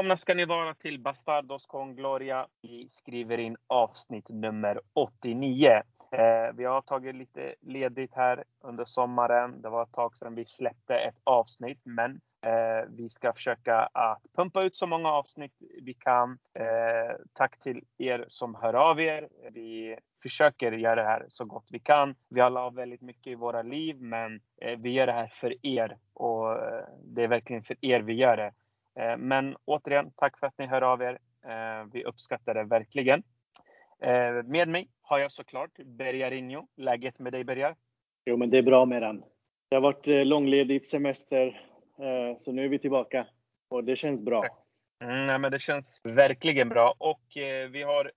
Välkomna ska ni vara till Bastardos con Gloria. Vi skriver in avsnitt nummer 89. Eh, vi har tagit lite ledigt här under sommaren. Det var ett tag sedan vi släppte ett avsnitt, men eh, vi ska försöka att pumpa ut så många avsnitt vi kan. Eh, tack till er som hör av er. Vi försöker göra det här så gott vi kan. Vi alla har väldigt mycket i våra liv, men eh, vi gör det här för er och eh, det är verkligen för er vi gör det. Eh, men återigen, tack för att ni hör av er. Eh, vi uppskattar det verkligen. Eh, med mig har jag såklart Bergarinho. Läget med dig Bergar? Jo, men det är bra med den. Det har varit långledigt semester, så nu är vi tillbaka och det känns bra. Mm, nej, men det känns verkligen bra och vi har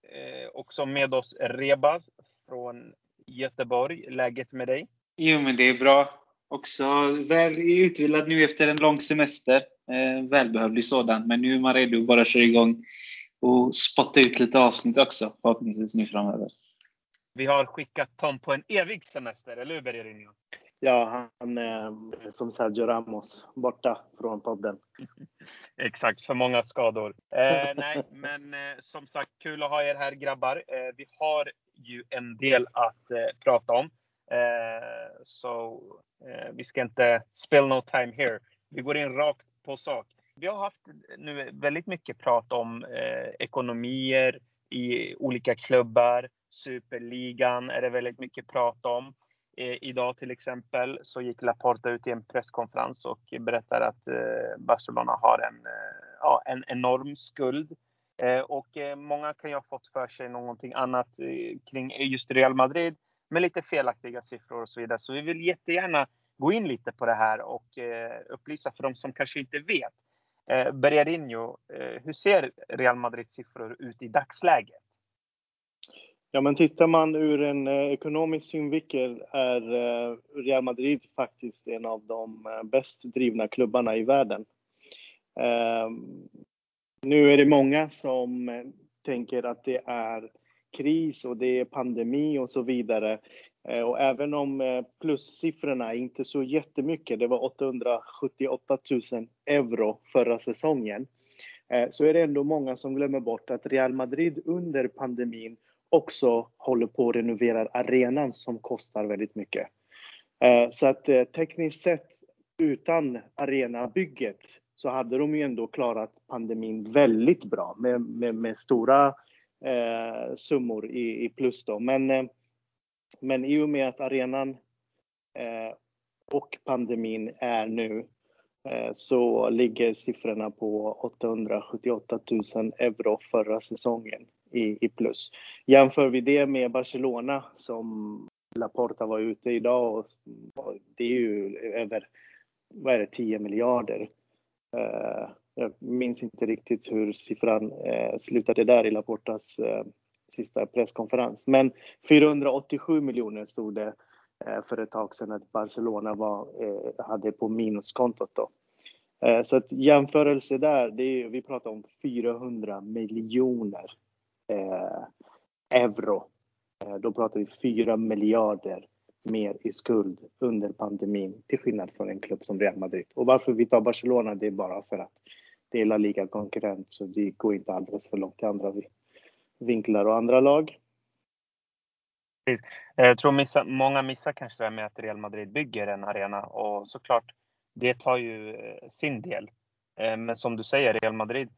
också med oss Rebas från Göteborg. Läget med dig? Jo, men det är bra. Också väl utvilad nu efter en lång semester. Eh, välbehövlig sådan. Men nu är man redo att bara köra igång och spotta ut lite avsnitt också förhoppningsvis nu framöver. Vi har skickat Tom på en evig semester, eller hur Bergerino? Ja, han är som Sergio Ramos, borta från podden. Exakt, för många skador. Eh, nej, men eh, som sagt, kul att ha er här grabbar. Eh, vi har ju en del att eh, prata om. Eh, så eh, vi ska inte spill no time here. Vi går in rakt på sak. Vi har haft nu väldigt mycket prat om eh, ekonomier i olika klubbar. Superligan är det väldigt mycket prat om. Eh, idag till exempel så gick Laporta ut i en presskonferens och berättade att eh, Barcelona har en, ja, en enorm skuld. Och många kan ju ha fått för sig någonting annat kring just Real Madrid med lite felaktiga siffror och så vidare. Så vi vill jättegärna gå in lite på det här och eh, upplysa för de som kanske inte vet. Eh, Bergarinho, eh, hur ser Real Madrids siffror ut i dagsläget? Ja, men tittar man ur en eh, ekonomisk synvinkel är eh, Real Madrid faktiskt en av de eh, bäst drivna klubbarna i världen. Ehm, nu är det många som tänker att det är kris och det är pandemi och så vidare. Eh, och även om eh, plussiffrorna inte är så jättemycket, det var 878 000 euro förra säsongen, eh, så är det ändå många som glömmer bort att Real Madrid under pandemin också håller på att renovera arenan som kostar väldigt mycket. Så att tekniskt sett utan arenabygget så hade de ju ändå klarat pandemin väldigt bra med, med, med stora eh, summor i, i plus då. Men, eh, men i och med att arenan eh, och pandemin är nu eh, så ligger siffrorna på 878 000 euro förra säsongen i, i plus. Jämför vi det med Barcelona som Laporta var ute idag och det är ju över, vad är det, 10 miljarder. Eh, jag minns inte riktigt hur siffran eh, slutade där i Laportas eh, sista presskonferens. Men 487 miljoner stod det eh, för ett tag sedan att Barcelona var, hade på minuskontot då. Så att jämförelse där, det är, vi pratar om 400 miljoner eh, euro. Eh, då pratar vi 4 miljarder mer i skuld under pandemin till skillnad från en klubb som Real Madrid. Och varför vi tar Barcelona det är bara för att det är La Liga-konkurrent så det går inte alldeles för långt i andra vinklar och andra lag. Eh, jag tror missa, många missar kanske det här med att Real Madrid bygger en arena och såklart det tar ju eh, sin del. Eh, men som du säger, Real Madrid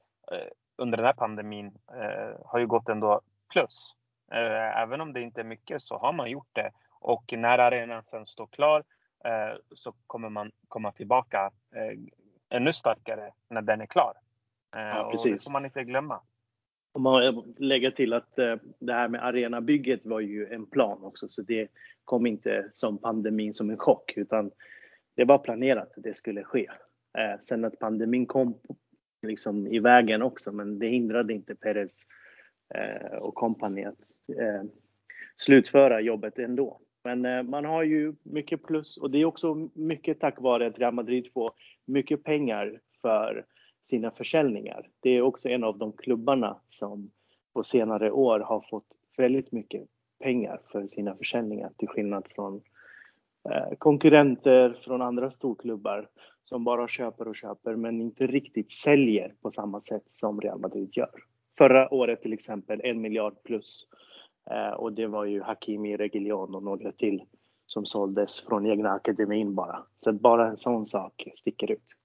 under den här pandemin har ju gått ändå plus. Även om det inte är mycket så har man gjort det. Och när arenan sen står klar så kommer man komma tillbaka ännu starkare när den är klar. Eh, ja, precis. Och det får man inte glömma. Om man lägger till att eh, det här med arenabygget var ju en plan också, så det kom inte som pandemin som en chock, utan det var planerat att det skulle ske. Sen att pandemin kom liksom i vägen också, men det hindrade inte Perez eh, och kompani att eh, slutföra jobbet ändå. Men eh, man har ju mycket plus och det är också mycket tack vare att Real Madrid får mycket pengar för sina försäljningar. Det är också en av de klubbarna som på senare år har fått väldigt mycket pengar för sina försäljningar till skillnad från eh, konkurrenter från andra storklubbar som bara köper och köper men inte riktigt säljer på samma sätt som Real Madrid gör. Förra året till exempel en miljard plus eh, och det var ju Hakimi, Reguilon och några till som såldes från egna akademin bara. Så bara en sån sak sticker ut.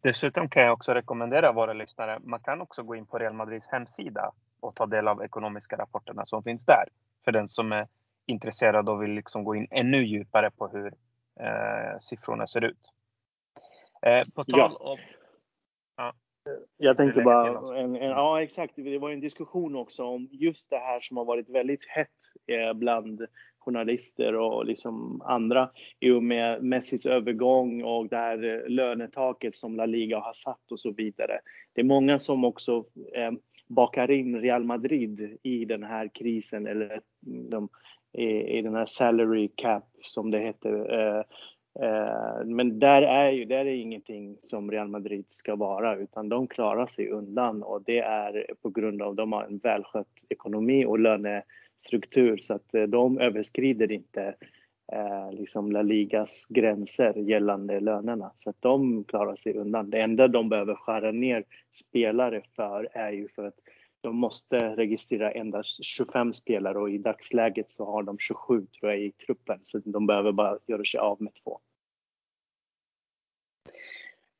Dessutom kan jag också rekommendera våra lyssnare, man kan också gå in på Real Madrids hemsida och ta del av ekonomiska rapporterna som finns där. För den som är intresserad och vill liksom gå in ännu djupare på hur eh, siffrorna ser ut. Eh, på tal ja. om... Ja. Jag tänkte bara, en, en, ja exakt, det var en diskussion också om just det här som har varit väldigt hett eh, bland journalister och liksom andra i och med Messis övergång och det här eh, lönetaket som La Liga har satt och så vidare. Det är många som också eh, bakar in Real Madrid i den här krisen eller de, i, i den här salary cap som det heter. Eh, Eh, men där är ju där är ingenting som Real Madrid ska vara utan de klarar sig undan och det är på grund av att de har en välskött ekonomi och lönestruktur så att eh, de överskrider inte eh, liksom La Ligas gränser gällande lönerna. Så att de klarar sig undan. Det enda de behöver skära ner spelare för är ju för att de måste registrera endast 25 spelare och i dagsläget så har de 27 tror jag i truppen. Så de behöver bara göra sig av med två.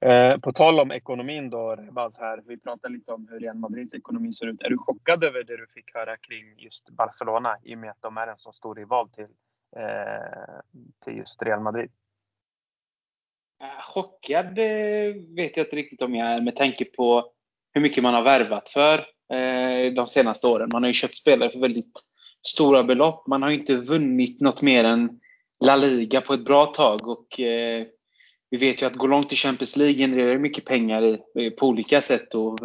Eh, på tal om ekonomin då, Rebaz här. Vi pratade lite om hur Real Madrids ekonomi ser ut. Är du chockad över det du fick höra kring just Barcelona i och med att de är en så stor rival till, eh, till just Real Madrid? Eh, chockad vet jag inte riktigt om jag är med tanke på hur mycket man har värvat för Eh, de senaste åren. Man har ju köpt spelare för väldigt stora belopp. Man har inte vunnit något mer än La Liga på ett bra tag och eh, vi vet ju att gå långt i Champions League genererar mycket pengar i, eh, på olika sätt. Och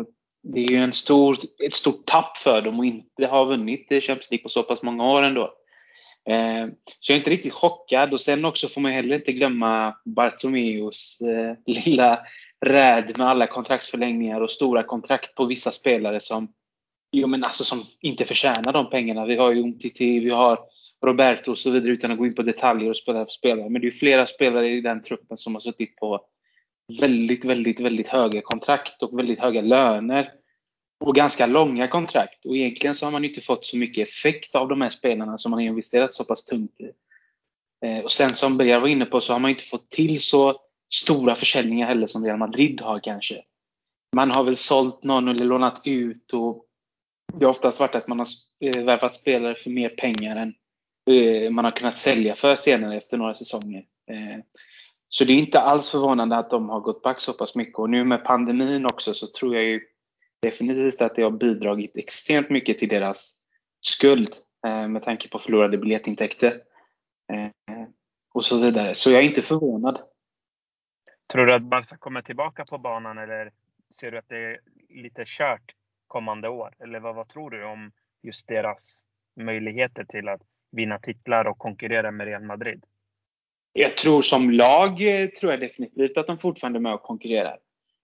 det är ju en stor, ett stort tapp för dem att inte ha vunnit eh, Champions League på så pass många år ändå. Eh, så jag är inte riktigt chockad. Och sen också får man heller inte glömma Bartomeus eh, lilla räd med alla kontraktsförlängningar och stora kontrakt på vissa spelare som, jo, men alltså som inte förtjänar de pengarna. Vi har ju Umtiti, vi har Roberto och så vidare utan att gå in på detaljer och spela för spelare. Men det är flera spelare i den truppen som har suttit på väldigt, väldigt, väldigt höga kontrakt och väldigt höga löner. Och ganska långa kontrakt. Och egentligen så har man inte fått så mycket effekt av de här spelarna som man har investerat så pass tungt i. Eh, och sen som Birger var inne på så har man inte fått till så stora försäljningar heller som Real Madrid har kanske. Man har väl sålt någon eller lånat ut och det har oftast varit att man har eh, värvat spelare för mer pengar än eh, man har kunnat sälja för senare efter några säsonger. Eh, så det är inte alls förvånande att de har gått back så pass mycket. Och nu med pandemin också så tror jag ju definitivt att det har bidragit extremt mycket till deras skuld med tanke på förlorade biljettintäkter och så vidare. Så jag är inte förvånad. Tror du att Barca kommer tillbaka på banan eller ser du att det är lite kört kommande år? Eller vad, vad tror du om just deras möjligheter till att vinna titlar och konkurrera med Real Madrid? Jag tror som lag eh, tror jag definitivt att de fortfarande är med och konkurrerar.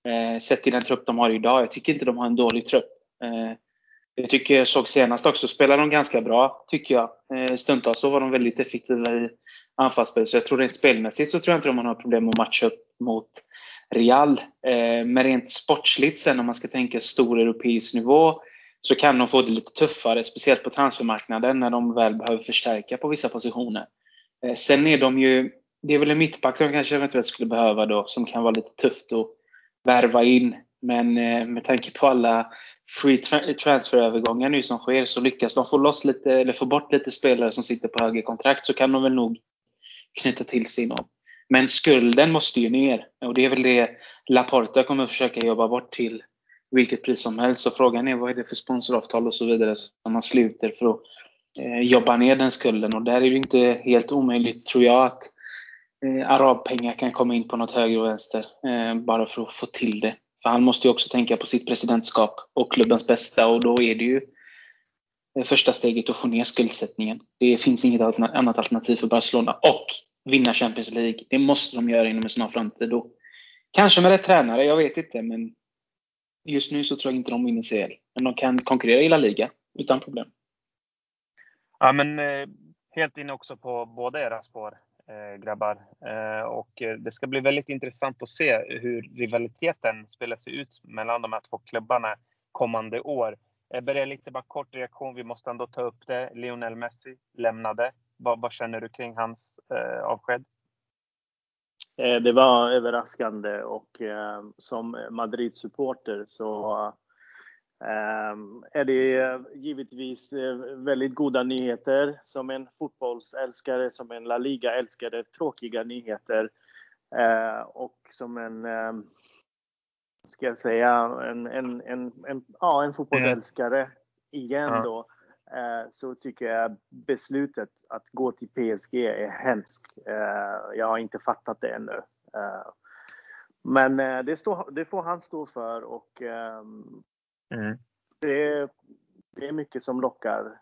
Eh, sett till den trupp de har idag. Jag tycker inte de har en dålig trupp. Eh, jag tycker jag såg senast också, spelar de ganska bra, tycker jag. Eh, stundtals så var de väldigt effektiva i anfallsspel. Så jag tror rent spelmässigt så tror jag inte de har några problem att matcha upp mot Real. Eh, men rent sportsligt sen om man ska tänka stor europeisk nivå så kan de få det lite tuffare, speciellt på transfermarknaden när de väl behöver förstärka på vissa positioner. Eh, sen är de ju, det är väl en mittback de kanske eventuellt skulle behöva då som kan vara lite tufft att värva in. Men med tanke på alla free transferövergångar nu som sker så lyckas de få loss lite, eller få bort lite spelare som sitter på högre kontrakt så kan de väl nog knyta till sig någon. Men skulden måste ju ner och det är väl det Laporta kommer försöka jobba bort till vilket pris som helst. Så frågan är vad är det för sponsoravtal och så vidare som man sluter för att eh, jobba ner den skulden. Och där är det inte helt omöjligt, tror jag, att eh, arabpengar kan komma in på något höger och vänster eh, bara för att få till det. För han måste ju också tänka på sitt presidentskap och klubbens bästa och då är det ju eh, första steget att få ner skuldsättningen. Det finns inget annat alternativ för Barcelona. Och vinna Champions League. Det måste de göra inom en snar framtid. Och kanske med rätt tränare, jag vet inte. Men just nu så tror jag inte de vinner CL. Men de kan konkurrera i La Liga utan problem. Ja, men eh, helt inne också på båda era spår eh, grabbar. Eh, och eh, det ska bli väldigt intressant att se hur rivaliteten spelar sig ut mellan de här två klubbarna kommande år. Eh, Jag börjar lite bara kort reaktion. Vi måste ändå ta upp det. Lionel Messi lämnade. Vad, vad känner du kring hans eh, avsked? Eh, det var överraskande och eh, som Madrid-supporter så eh, är det givetvis väldigt goda nyheter. Som en fotbollsälskare, som en La Liga-älskare, tråkiga nyheter. Och som en, ska jag säga, en, en, en, en ja, en fotbollsälskare igen då Eh, så tycker jag beslutet att gå till PSG är hemskt. Eh, jag har inte fattat det ännu. Eh, men det, står, det får han stå för och ehm, mm. det, det är mycket som lockar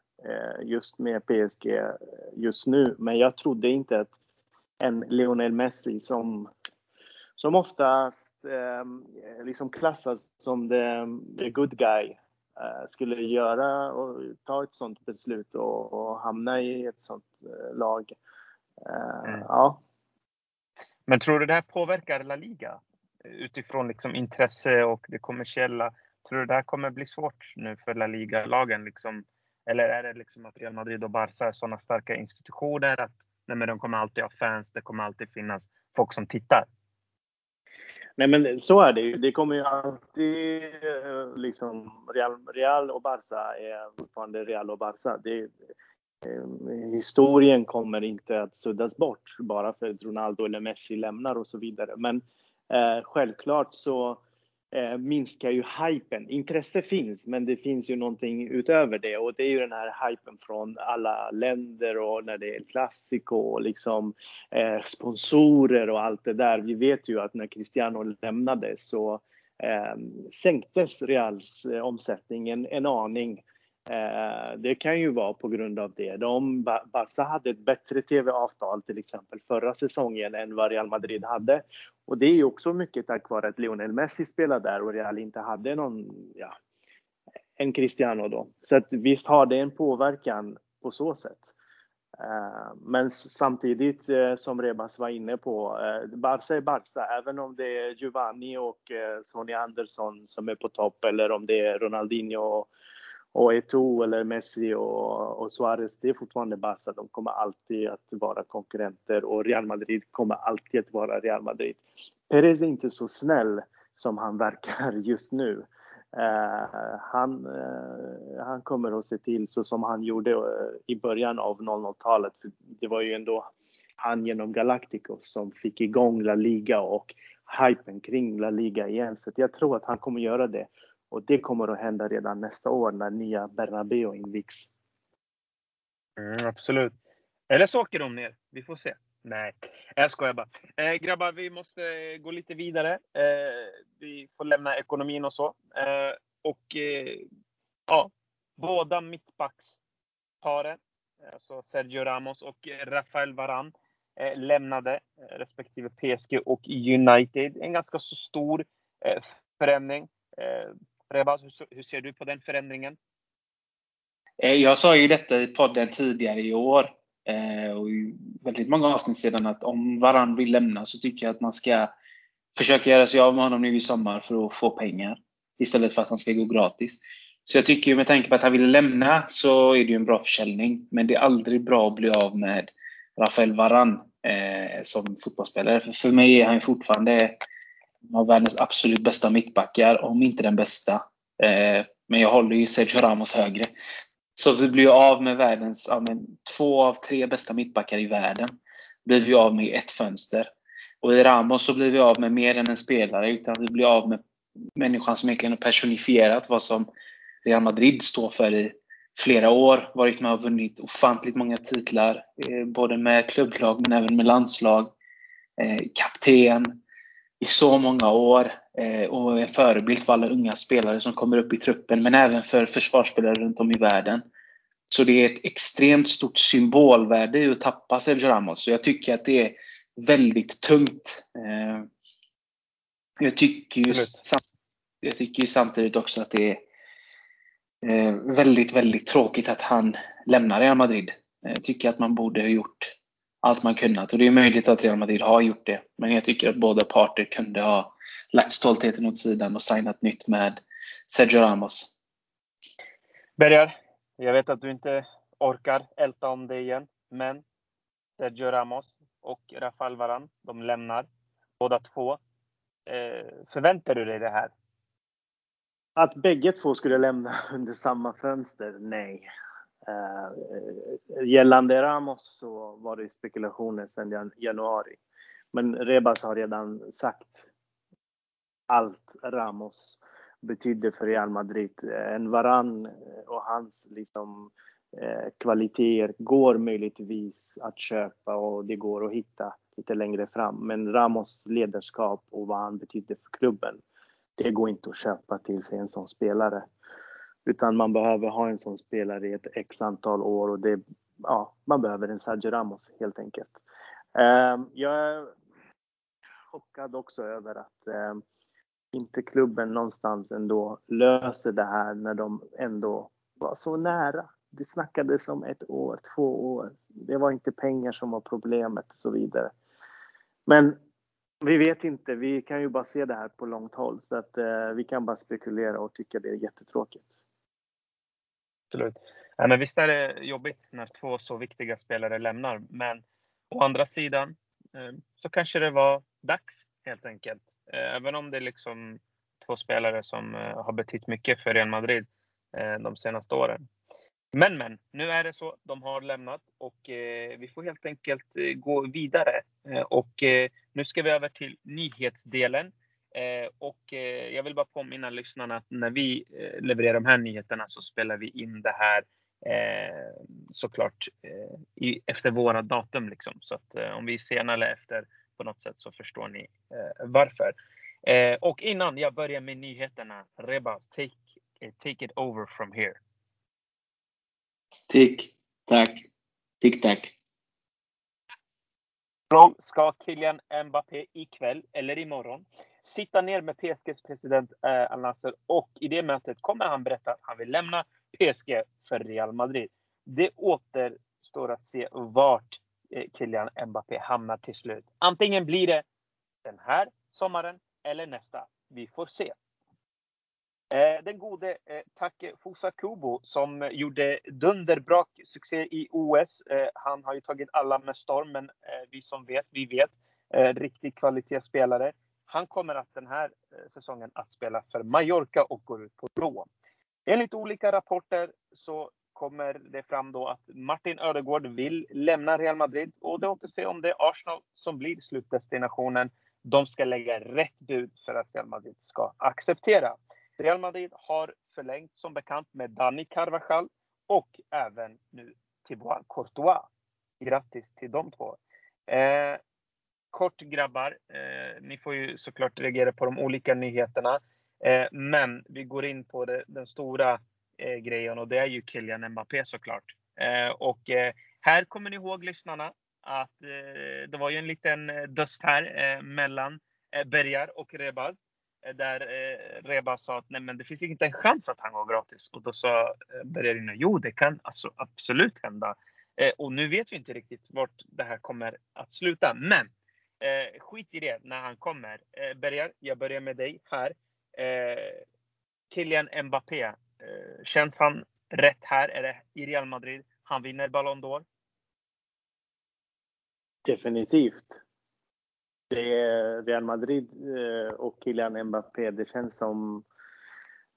just med PSG just nu. Men jag trodde inte att en Lionel Messi som, som oftast eh, liksom klassas som the, the good guy Eh, skulle göra och ta ett sånt beslut och, och hamna i ett sånt eh, lag. Eh, mm. Ja. Men tror du det här påverkar La Liga? Utifrån liksom intresse och det kommersiella. Tror du det här kommer bli svårt nu för La Liga-lagen? Liksom? Eller är det liksom att Real Madrid och Barca är sådana starka institutioner att nej, men de kommer alltid ha fans, det kommer alltid finnas folk som tittar? Nej men så är det ju. Det kommer ju alltid eh, liksom Real, Real och Barca är fortfarande Real och Barca. Det, eh, historien kommer inte att suddas bort bara för att Ronaldo eller Messi lämnar och så vidare. Men eh, självklart så eh, Eh, minskar ju hypen. Intresse finns, men det finns ju någonting utöver det och det är ju den här hypen från alla länder och när det är klassiko och liksom eh, sponsorer och allt det där. Vi vet ju att när Cristiano lämnade så eh, sänktes Reals eh, omsättning en, en aning. Eh, det kan ju vara på grund av det. De, Barca hade ett bättre tv-avtal till exempel förra säsongen än vad Real Madrid hade. Och det är ju också mycket tack vare att Lionel Messi spelade där och Real inte hade någon, ja, en Cristiano då. Så att visst har det en påverkan på så sätt. Eh, men samtidigt eh, som Rebas var inne på, eh, Barca är Barca. Även om det är Giovanni och Sonny Andersson som är på topp eller om det är Ronaldinho och Eto'o eller Messi och, och Suarez, det är fortfarande Barca. De kommer alltid att vara konkurrenter och Real Madrid kommer alltid att vara Real Madrid. Perez är inte så snäll som han verkar just nu. Uh, han, uh, han kommer att se till så som han gjorde uh, i början av 00-talet. Det var ju ändå han genom Galacticos som fick igång La Liga och hypen kring La Liga igen. Så jag tror att han kommer göra det. Och det kommer att hända redan nästa år när nya Bernabéu invigs. Mm, absolut. Eller så åker de ner. Vi får se. Nej, jag skojar bara. Eh, grabbar, vi måste eh, gå lite vidare. Eh, vi får lämna ekonomin och så. Eh, och eh, ja, båda mittbacksparen, eh, alltså Sergio Ramos och Rafael Varan, eh, lämnade eh, respektive PSG och United. En ganska så stor förändring. Rebaz, hur ser du på den förändringen? Eh, jag sa ju detta i podden tidigare i år eh, och i väldigt många avsnitt sedan att om varann vill lämna så tycker jag att man ska försöka göra sig av med honom nu i sommar för att få pengar istället för att han ska gå gratis. Så jag tycker med tanke på att han vill lämna så är det ju en bra försäljning. Men det är aldrig bra att bli av med Rafael Varan eh, som fotbollsspelare. För, för mig är han fortfarande av världens absolut bästa mittbackar, om inte den bästa. Eh, men jag håller ju Sergio Ramos högre. Så vi blir ju av med världens, ja, men, två av tre bästa mittbackar i världen. Blir vi av med ett fönster. Och i Ramos så blir vi av med mer än en spelare, utan vi blir av med människan som egentligen har personifierat vad som Real Madrid står för i flera år. Varit med och vunnit ofantligt många titlar, eh, både med klubblag men även med landslag. Eh, kapten, i så många år eh, och en förebild för alla unga spelare som kommer upp i truppen, men även för försvarsspelare runt om i världen. Så det är ett extremt stort symbolvärde i att tappa Sergio Ramos. Så jag tycker att det är väldigt tungt. Eh, jag tycker ju, jag tycker ju samtidigt också att det är eh, väldigt, väldigt tråkigt att han lämnar Real Madrid. Jag tycker att man borde ha gjort allt man kunnat. Och det är möjligt att Real Madrid har gjort det. Men jag tycker att båda parter kunde ha lagt stoltheten åt sidan och signat nytt med Sergio Ramos. Bergar, jag vet att du inte orkar älta om det igen, men Sergio Ramos och Rafael Varan, de lämnar båda två. Eh, förväntar du dig det här? Att bägge två skulle lämna under samma fönster? Nej. Eh, gällande Ramos så var det spekulationer sedan januari. Men Rebas har redan sagt allt Ramos betydde för Real Madrid. Eh, en Varan och hans liksom, eh, kvaliteter går möjligtvis att köpa och det går att hitta lite längre fram. Men Ramos ledarskap och vad han betydde för klubben, det går inte att köpa till sig en sån spelare. Utan man behöver ha en sån spelare i ett x antal år och det, ja, man behöver en Sergio Ramos helt enkelt. Ehm, jag är chockad också över att ehm, inte klubben någonstans ändå löser det här när de ändå var så nära. Det snackades om ett år, två år. Det var inte pengar som var problemet och så vidare. Men vi vet inte. Vi kan ju bara se det här på långt håll så att eh, vi kan bara spekulera och tycka det är jättetråkigt. Absolut. Ja, men visst är det jobbigt när två så viktiga spelare lämnar, men å andra sidan eh, så kanske det var dags helt enkelt. Eh, även om det är liksom två spelare som eh, har betytt mycket för Real Madrid de senaste åren. Men men, nu är det så. De har lämnat och vi får helt enkelt gå vidare. Och nu ska vi över till nyhetsdelen. Och jag vill bara påminna lyssnarna att när vi levererar de här nyheterna så spelar vi in det här såklart efter våra datum. Liksom. Så att om vi är sena eller efter på något sätt så förstår ni eh, varför. Eh, och innan jag börjar med nyheterna, Rebas, take, eh, take it over from here. Tick, tack, tick, tack. Ska Kylian Mbappé ikväll eller imorgon sitta ner med PSGs president eh, Al Nasser och i det mötet kommer han berätta att han vill lämna PSG för Real Madrid. Det återstår att se vart Eh, Kylian Mbappé hamnar till slut. Antingen blir det den här sommaren eller nästa. Vi får se. Eh, den gode eh, Take Fusa Kubo som gjorde dunderbra succé i OS. Eh, han har ju tagit alla med storm, men eh, vi som vet, vi vet. Eh, riktig kvalitetsspelare. Han kommer att den här eh, säsongen att spela för Mallorca och går ut på lån. Enligt olika rapporter så kommer det fram då att Martin Ödegård vill lämna Real Madrid och det återstår se om det är Arsenal som blir slutdestinationen. De ska lägga rätt bud för att Real Madrid ska acceptera. Real Madrid har förlängt som bekant med Dani Carvajal och även nu Thibaut Courtois. Grattis till de två. Eh, kort grabbar, eh, ni får ju såklart reagera på de olika nyheterna. Eh, men vi går in på det, den stora eh, grejen och det är ju Kylian Mbappé såklart. Eh, och eh, här kommer ni ihåg lyssnarna att eh, det var ju en liten eh, dust här eh, mellan eh, Bergar och Rebaz. Eh, där eh, Rebaz sa att nej men det finns inte en chans att han går gratis. Och då sa eh, Bergarina, jo det kan alltså absolut hända. Eh, och nu vet vi inte riktigt vart det här kommer att sluta. Men Eh, skit i det när han kommer. Eh, börjar, jag börjar med dig här. Eh, Kylian Mbappé, Eh, känns han rätt här? Är det i Real Madrid han vinner Ballon d'Or? Definitivt. Det är Real Madrid eh, och Kylian Mbappé. Det känns som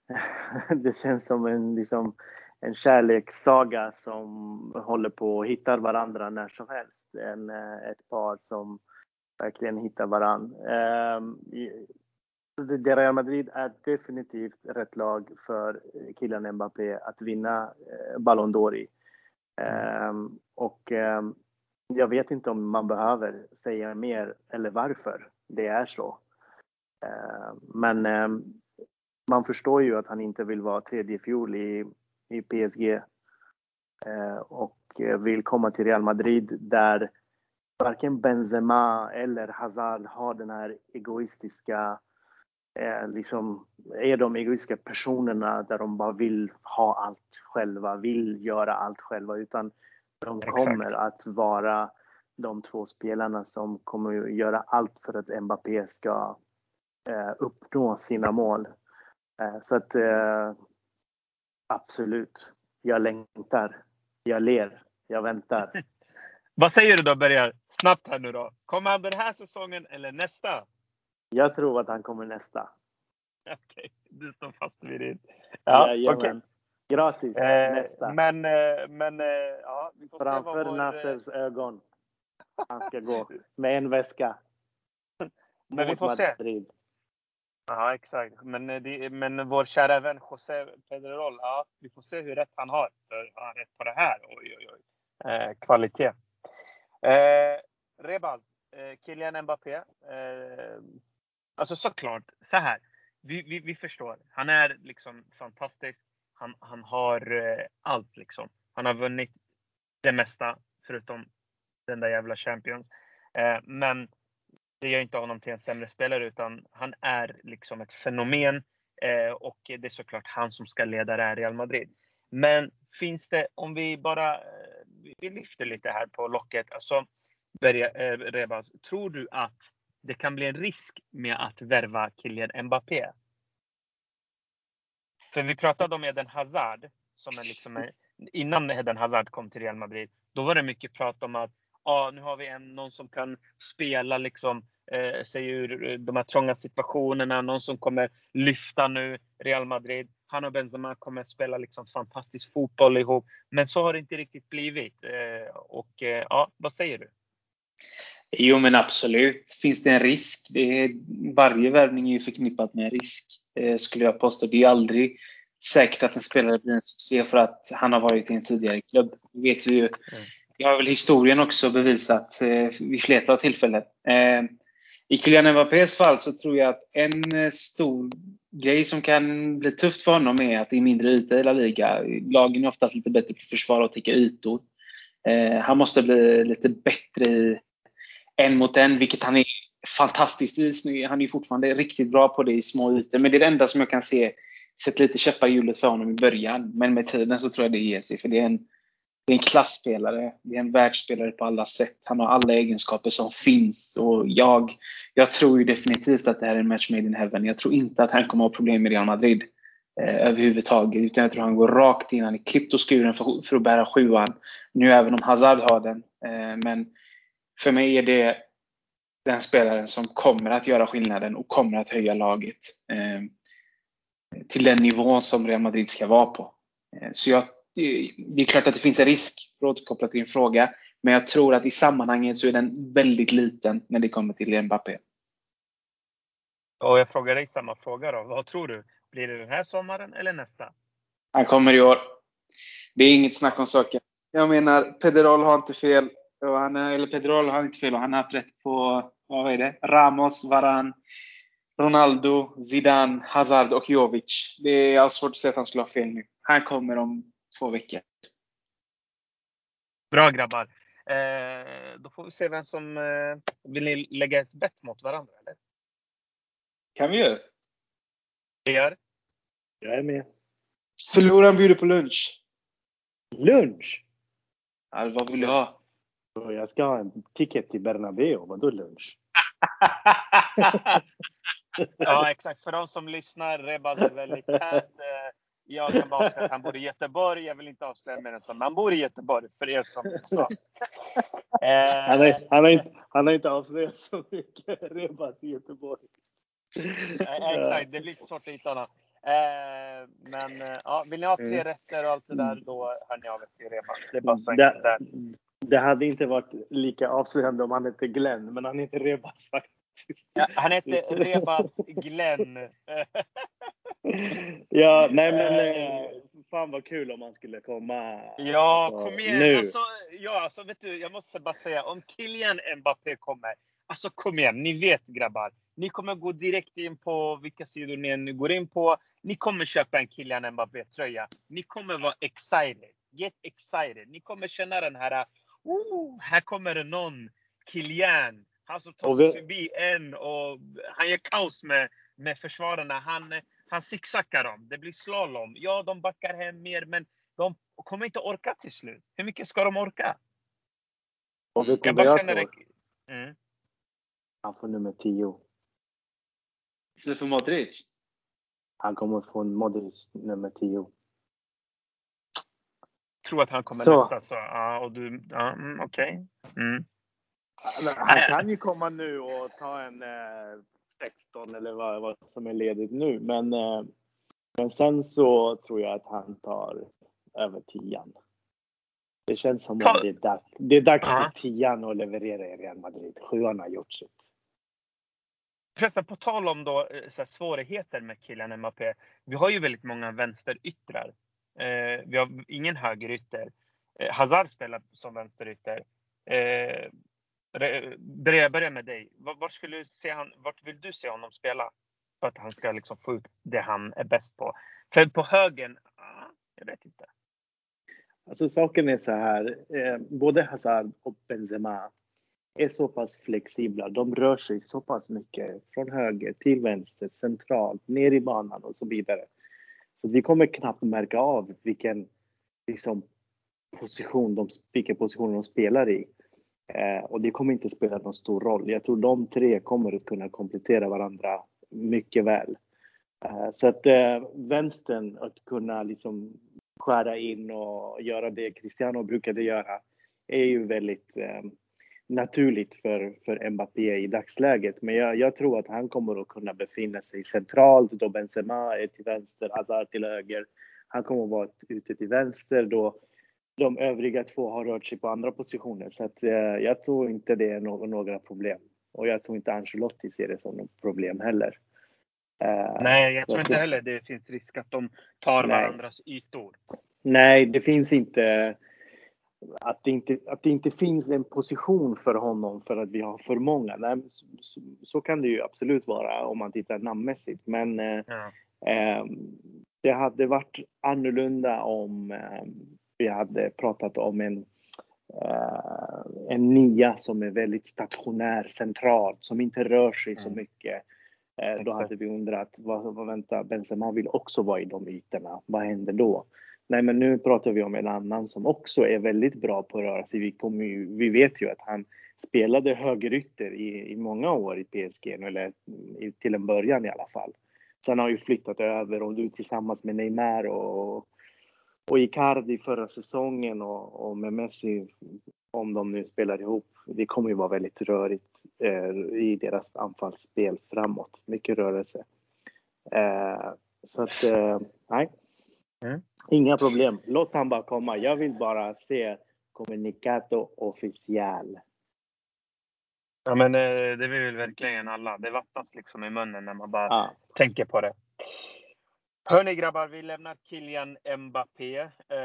det känns som en, liksom, en kärlekssaga som håller på och hittar varandra när som helst. En, ett par som verkligen hitta varandra. Ehm, det Real Madrid är definitivt rätt lag för eh, killen Mbappé att vinna eh, Ballon d'Or i. Ehm, och ehm, jag vet inte om man behöver säga mer eller varför det är så. Men man förstår ju att han inte vill vara tredje fjol i, i PSG och eh, vill komma till Real Madrid där varken Benzema eller Hazard har den här egoistiska är, liksom, är de egoistiska personerna där de bara vill ha allt själva, vill göra allt själva utan de kommer Exakt. att vara de två spelarna som kommer att göra allt för att Mbappé ska eh, uppnå sina mål. Eh, så att eh, absolut, jag längtar. Jag ler. Jag väntar. Vad säger du då Bergar? Snabbt här nu då. Kommer han den här säsongen eller nästa? Jag tror att han kommer nästa. Okej, okay. du står fast vid det. Ja, ja okay. Gratis eh, nästa. Men, eh, men eh, ja, vi får Framför vår... Nassers ögon. Han ska gå med en väska. Men vi får se. Ja, exakt. Men, eh, det, men vår kära vän José Pedrerol, ja, vi får se hur rätt han har. För han har rätt på det här. Oj, oj, oj. Eh, kvalitet. Eh, Rebaz, eh, Kylian Mbappé. Eh, alltså såklart, så här. Vi, vi, vi förstår. Han är liksom fantastisk. Han, han har eh, allt liksom. Han har vunnit det mesta förutom den där jävla Champions. Eh, men det gör inte honom till en sämre spelare utan han är liksom ett fenomen. Eh, och det är såklart han som ska leda det här Real Madrid. Men finns det, om vi bara eh, vi lyfter lite här på locket. Alltså, Eh, Rebas, tror du att det kan bli en risk med att värva Kylian Mbappé? För vi pratade om Eden Hazard, som är liksom, innan Eden Hazard kom till Real Madrid. Då var det mycket prat om att ah, nu har vi en, någon som kan spela liksom, eh, sig ur eh, de här trånga situationerna. Någon som kommer lyfta nu Real Madrid. Han och Benzema kommer spela liksom fantastisk fotboll ihop. Men så har det inte riktigt blivit. Eh, och eh, ja, vad säger du? Jo men absolut. Finns det en risk? Det är, varje värvning är ju förknippat med en risk. Eh, skulle jag påstå. Det är aldrig säkert att en spelare blir en succé för att han har varit i en tidigare klubb. Det vet vi ju. Mm. Det har väl historien också bevisat eh, vid flera tillfällen. Eh, I Kylian Mbappés fall så tror jag att en eh, stor grej som kan bli tufft för honom är att det är mindre yta i La Liga. Lagen är oftast lite bättre på att försvara och täcka ytor. Eh, han måste bli lite bättre i en mot en, vilket han är fantastiskt i. Han är fortfarande riktigt bra på det i små ytor. Men det är det enda som jag kan se sätter lite käppar i hjulet för honom i början. Men med tiden så tror jag det ger sig. För det är en, det är en klassspelare. Det är en världsspelare på alla sätt. Han har alla egenskaper som finns. Och jag, jag tror ju definitivt att det här är en match made in heaven. Jag tror inte att han kommer ha problem med Real Madrid eh, överhuvudtaget. Utan jag tror han går rakt in. Han är klippt och skuren för, för att bära sjuan. Nu även om Hazard har den. Eh, men för mig är det den spelaren som kommer att göra skillnaden och kommer att höja laget eh, till den nivån som Real Madrid ska vara på. Eh, så jag, det är klart att det finns en risk, för att återkoppla till din fråga, men jag tror att i sammanhanget så är den väldigt liten när det kommer till Mbappé. Och jag frågar dig samma fråga då. Vad tror du? Blir det den här sommaren eller nästa? Han kommer i år. Det är inget snack om saken. Jag menar, Pederol har inte fel. Och han, eller Pedrol har inte fel och han har haft rätt på, vad är det? Ramos, Varan, Ronaldo, Zidane, Hazard och Jovic. Det är, jag har svårt att säga att han skulle ha fel nu. Han kommer om två veckor. Bra grabbar. Eh, då får vi se vem som... Eh, vill ni lägga ett bett mot varandra eller? kan vi göra. Vi gör. Jag är med. Förloraren bjuder på lunch. Lunch? Ja, vad vill du ha? Jag ska ha en ticket till Bernabéu. Vadå lunch? ja, exakt. För de som lyssnar, Rebaz är väldigt tät. Eh, jag kan bara säga att han bor i Göteborg. Jag vill inte avslöja mer än så. Men han bor i Göteborg, för er som... Ja. Eh, han, är, han, har inte, han har inte avslöjat så mycket. Rebaz i Göteborg. Exakt, det är lite svårt att hitta honom. Eh, men eh, ja, vill ni ha tre mm. rätter och allt det där, då hör ni av er till Rebaz. Det är bara så enkelt där. Det hade inte varit lika avslöjande om han hette Glenn, men han heter Rebaz Ja, han hette Rebas Glenn. ja, nej men eh, fan vad kul om han skulle komma. Ja, alltså, kom igen. Nu. Alltså, ja, alltså, vet du, jag måste bara säga, om Kylian Mbappé kommer, alltså kom igen, ni vet grabbar. Ni kommer gå direkt in på vilka sidor ni än går in på. Ni kommer köpa en Kylian Mbappé-tröja. Ni kommer vara excited. Get excited. Ni kommer känna den här, oh, här kommer det någon Kylian han som tar sig förbi en och han gör kaos med, med försvararna. Han, han zigzaggar dem. Det blir slalom. Ja, de backar hem mer, men de kommer inte orka till slut. Hur mycket ska de orka? Och vet Jag bara jag känner det. Mm. Han får nummer 10. Istället för Modric. Han kommer få Modric nummer 10. Tror att han kommer Så. nästa så. Ja, och du, ja, mm, okej. Mm. Han kan ju komma nu och ta en eh, 16 eller vad, vad som är ledigt nu. Men, eh, men sen så tror jag att han tar över 10. Det känns som att det är dags, det är dags för 10 att leverera i Real Madrid. Sjuan har gjort sitt. Förresten, på tal om då, eh, så här, svårigheter med Kylian Mbappé. Vi har ju väldigt många vänsteryttrar. Eh, vi har ingen högerytter. Eh, Hazard spelar som vänsterytter. Eh, Re- eh, jag börjar med dig. Var, var skulle du se han, vart vill du se honom spela? För att han ska liksom få ut det han är bäst på. För på högen, ah, jag vet inte. Alltså saken är så här, eh, både Hazard och Benzema är så pass flexibla. De rör sig så pass mycket från höger till vänster, centralt, ner i banan och så vidare. Så vi kommer knappt märka av vilken liksom, position de, vilken position de spelar i. Eh, och det kommer inte spela någon stor roll. Jag tror de tre kommer att kunna komplettera varandra mycket väl. Eh, så att eh, vänstern, att kunna liksom skära in och göra det Cristiano brukade göra är ju väldigt eh, naturligt för, för Mbappé i dagsläget. Men jag, jag tror att han kommer att kunna befinna sig centralt då Benzema är till vänster, Hazard till höger. Han kommer att vara ute till vänster då de övriga två har rört sig på andra positioner. Så att, eh, jag tror inte det är no några problem. Och jag tror inte Ancelotti ser det som något problem heller. Eh, Nej, jag tror inte att- heller det finns risk att de tar Nej. varandras ytor. Nej, det finns inte att det inte, att det inte finns en position för honom för att vi har för många. Nej, så, så, så kan det ju absolut vara om man tittar namnmässigt. Men eh, Ja. eh, det hade varit annorlunda om eh, vi hade pratat om en, eh, en nia som är väldigt stationär, centralt, som inte rör sig så Mm. mycket. Eh, då hade vi undrat, vad, vad vänta, Benzema vill också vara i de ytorna. Vad händer då? Nej, men nu pratar vi om en annan som också är väldigt bra på att röra sig. Vi, kommer ju, vi vet ju att han spelade högerytter i, i många år i PSG, eller till en början i alla fall. Sen har han ju flyttat över och nu tillsammans med Neymar och, och Icardi förra säsongen och, och med Messi, om de nu spelar ihop. Det kommer ju vara väldigt rörigt eh, i deras anfallsspel framåt. Mycket rörelse. Eh, så att, eh, nej. Mm. Inga problem. Låt han bara komma. Jag vill bara se Comunicato Official. Ja, men eh, det vill väl verkligen alla. Det vattnas liksom i munnen när man bara Ja. tänker på det. Hörni grabbar, vi lämnar Kylian Mbappé. Eh,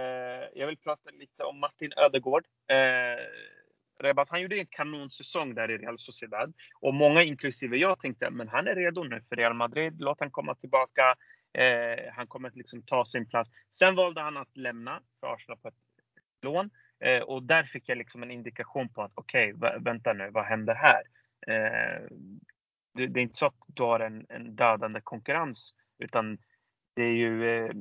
jag vill prata lite om Martin Ödegård. Eh, Rebas, han gjorde en kanonsäsong där i Real Sociedad. Och många, inklusive jag, tänkte men han är redo nu för Real Madrid. Låt han komma tillbaka. Eh, han kommer att liksom ta sin plats. Sen valde han att lämna för Arsenal på ett lån. Eh, och där fick jag liksom en indikation på att okej, okay, vänta nu, vad händer här? Eh, det, det är inte så att du har en, en dödande konkurrens, utan det är ju eh,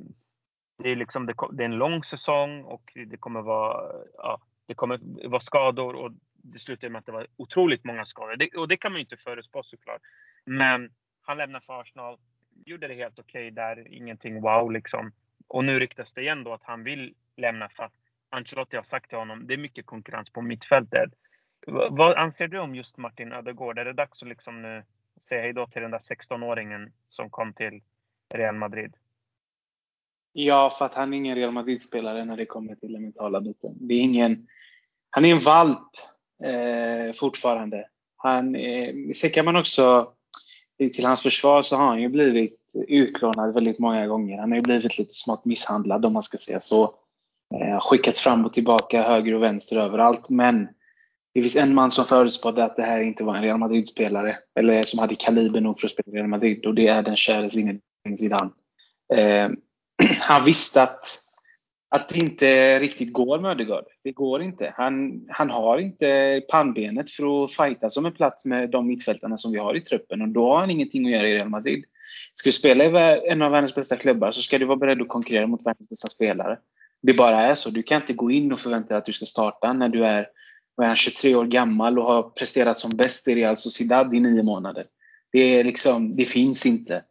det är liksom det, det är en lång säsong och det kommer vara, ja, det kommer vara skador och det slutade med att det var otroligt många skador. Det, och det kan man ju inte förutspå såklart. Men han lämnar för Arsenal, gjorde det helt okej där, ingenting wow liksom. Och nu ryktas det igen då att han vill lämna för att Ancelotti har sagt till honom, det är mycket konkurrens på mittfältet. Vad anser du om just Martin Ödegård? Är det dags att liksom nu säga hej då till den där 16-åringen som kom till Real Madrid? Ja, för att han är ingen Real Madrid-spelare när det kommer till den mentala biten. Det är ingen, han är en valp eh, fortfarande. Han, eh, sen kan man också, till hans försvar så har han ju blivit utlånad väldigt många gånger. Han har ju blivit lite smått misshandlad om man ska säga så. Eh, skickats fram och tillbaka, höger och vänster överallt. Men det finns en man som förutspådde att det här inte var en Real Madrid-spelare. Eller som hade kaliber nog för att spela i Real Madrid. Och det är den käre Zinedine Zidane. Eh, han visste att, att det inte riktigt går med Ödegaard. Det går inte. Han, han har inte pannbenet för att fighta som en plats med de mittfältarna som vi har i truppen. Och då har han ingenting att göra i Real Madrid. Ska du spela i en av världens bästa klubbar så ska du vara beredd att konkurrera mot världens bästa spelare. Det bara är så. Du kan inte gå in och förvänta dig att du ska starta när du är är han 23 år gammal och har presterat som bäst i Real Sociedad i nio månader. Det, är liksom, det finns inte.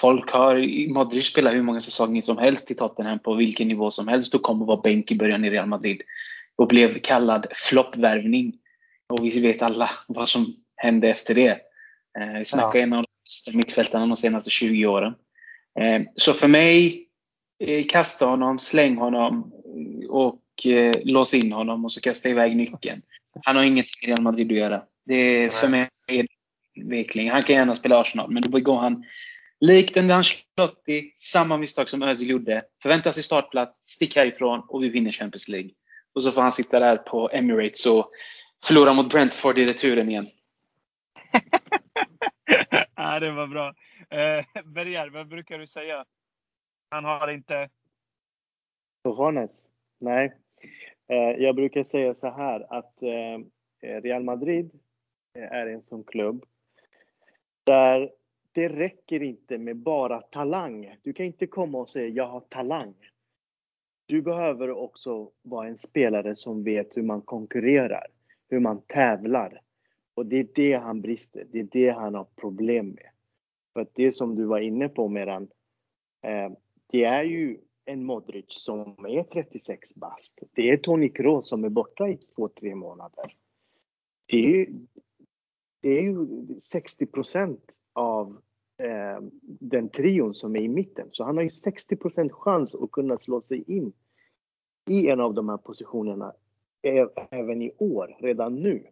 Folk har, Modric spelar hur många säsonger som helst i Tottenham på vilken nivå som helst och kommer vara bänk i början i Real Madrid. Och blev kallad floppvärvning. Och vi vet alla vad som hände efter det. Eh, vi snackar ja. en av de bästa mittfältarna de senaste 20 åren. Eh, så för mig, eh, kasta honom, släng honom och lås in honom och så kasta iväg nyckeln. Han har ingenting i Real Madrid att göra. Det är för mig utveckling. Han kan gärna spela Arsenal, men då begår han likt under Ancelotti samma misstag som Özil gjorde. Förväntar sig startplats, stick härifrån och vi vinner Champions League. Och så får han sitta där på Emirates och förlora mot Brentford i returen igen. ja, det var bra. Eh, Berger, vad brukar du säga? Han har inte... Cojones? Nej. Eh, jag brukar säga så här att eh, Real Madrid är en sån klubb där det räcker inte med bara talang. Du kan inte komma och säga jag har talang. Du behöver också vara en spelare som vet hur man konkurrerar, hur man tävlar. Och det är det han brister, det är det han har problem med. För att det som du var inne på Meran, eh, det är ju en Modric som är 36 bast. Det är Toni Kroos som är borta i två, tre månader. Det är, det är ju 60 av eh, den trion som är i mitten. Så han har ju 60% chans att kunna slå sig in i en av de här positionerna även i år, redan nu.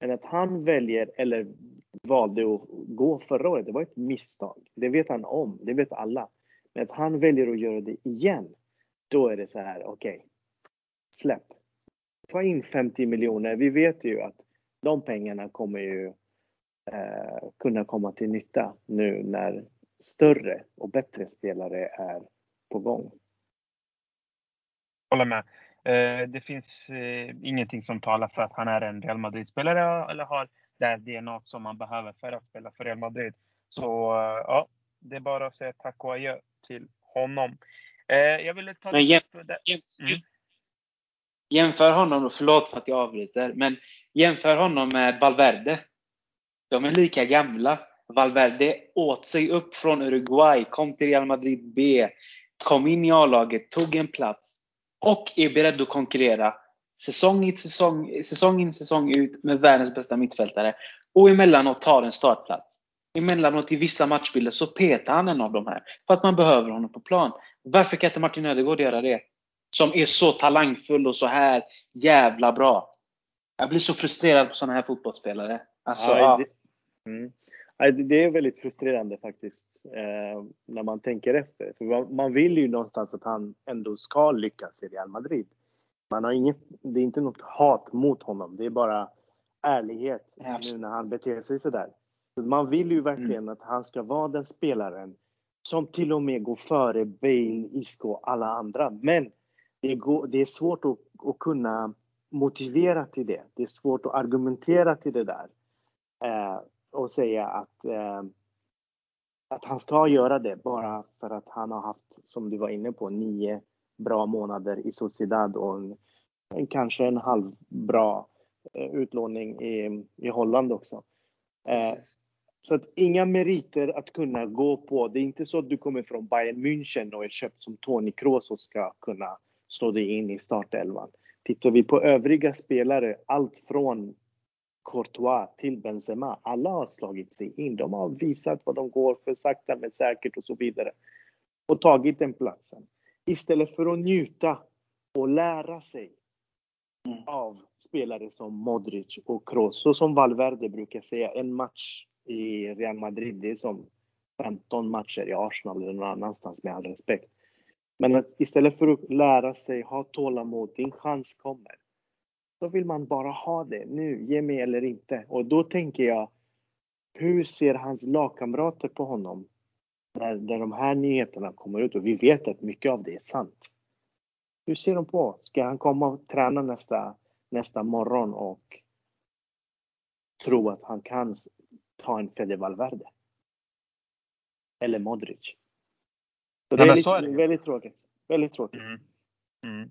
Men att han väljer, eller valde att gå förra året, det var ett misstag. Det vet han om, det vet alla. Men att han väljer att göra det igen, då är det så här, okej, okay, släpp. Ta in 50 miljoner. Vi vet ju att de pengarna kommer ju eh, kunna komma till nytta nu när större och bättre spelare är på gång. Håller med. Eh, det finns eh, ingenting som talar för att han är en Real Madrid-spelare eller har det DNA som man behöver för att spela för Real Madrid. Så eh, ja, det är bara att säga tack och adjö till honom. Eh, jag ville ta Men jämf mm. jämför honom, förlåt för att jag avbryter, men jämför honom med Valverde. De är lika gamla. Valverde åt sig upp från Uruguay, kom till Real Madrid B, kom in i A-laget, tog en plats och är beredd att konkurrera säsong in, säsong, säsong in, säsong ut med världens bästa mittfältare. Och emellanåt tar en startplats. Emellanåt i vissa matchbilder så petar han en av de här. För att man behöver honom på plan. Varför kan inte Martin Ödegaard göra det? Som är så talangfull och så här jävla bra. Jag blir så frustrerad på sådana här fotbollsspelare. Alltså, ja, det, mm. det är väldigt frustrerande faktiskt. Eh, när man tänker efter. För man vill ju någonstans att han ändå ska lyckas i Real Madrid. Man har inget, det är inte något hat mot honom. Det är bara ärlighet nu när han beter sig sådär. Man vill ju verkligen mm. att han ska vara den spelaren som till och med går före Bale, Isco och alla andra. Men det, går, det är svårt att, att, kunna motivera till det. Det är svårt att argumentera till det där. Eh, och säga att, eh, att han ska göra det bara för att han har haft, som du var inne på, nio bra månader i Sociedad och en, en kanske en halvbra eh, utlåning i, i Holland också. Eh, så att inga meriter att kunna gå på. Det är inte så att du kommer från Bayern München och är köpt som Toni Kroos och ska kunna slå dig in i startelvan. Tittar vi på övriga spelare, allt från Courtois till Benzema, alla har slagit sig in. De har visat vad de går för sakta men säkert och så vidare. Och tagit den platsen. Istället för att njuta och lära sig mm. av spelare som Modric och Kroos. Så som Valverde brukar säga, en match i Real Madrid, det är som 15 matcher i Arsenal eller någon annanstans med all respekt. Men att istället för att lära sig, ha tålamod, din chans kommer. Då vill man bara ha det nu, ge mig eller inte. Och då tänker jag, hur ser hans lagkamrater på honom? När, när de här nyheterna kommer ut och vi vet att mycket av det är sant. Hur ser de på? Ska han komma och träna nästa, nästa morgon och tro att han kan ta en Fede Valverde. Eller Modric. Så det är, lite, är det. väldigt tråkigt. Väldigt tråkigt. Mm. Mm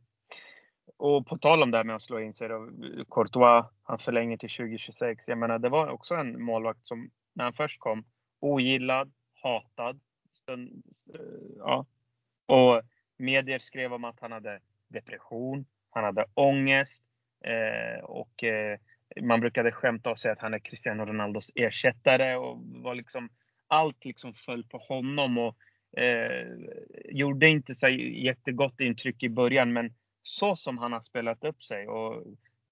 och på tal om det här med att slå in sig då, Courtois, han förlänger till 2026. Jag menar, det var också en målvakt som när han först kom, ogillad, hatad. Sen, eh, ja. Och medier skrev om att han hade depression, han hade ångest eh, och eh, man brukade skämta och säga att han är Cristiano Ronaldos ersättare och var liksom allt liksom föll på honom och eh, gjorde inte så jättegott intryck i början men så som han har spelat upp sig och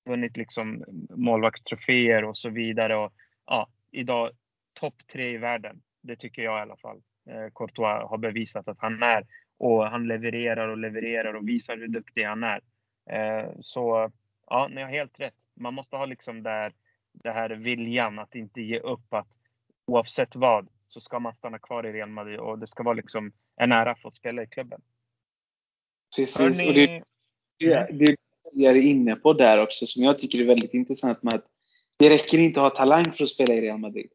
vunnit liksom målvaktstroféer och så vidare och ja, idag topp tre i världen. Det tycker jag i alla fall. Eh, Courtois har bevisat att han är och han levererar och levererar och visar hur duktig han är. Eh, så ja, ni har helt rätt. Man måste ha liksom där, det här viljan att inte ge upp. Att oavsett vad så ska man stanna kvar i Real Madrid och det ska vara liksom en ära att få spela i klubben. Precis, Hörrni... och det, det, det jag är inne på där också som jag tycker är väldigt intressant med att det räcker inte att ha talang för att spela i Real Madrid.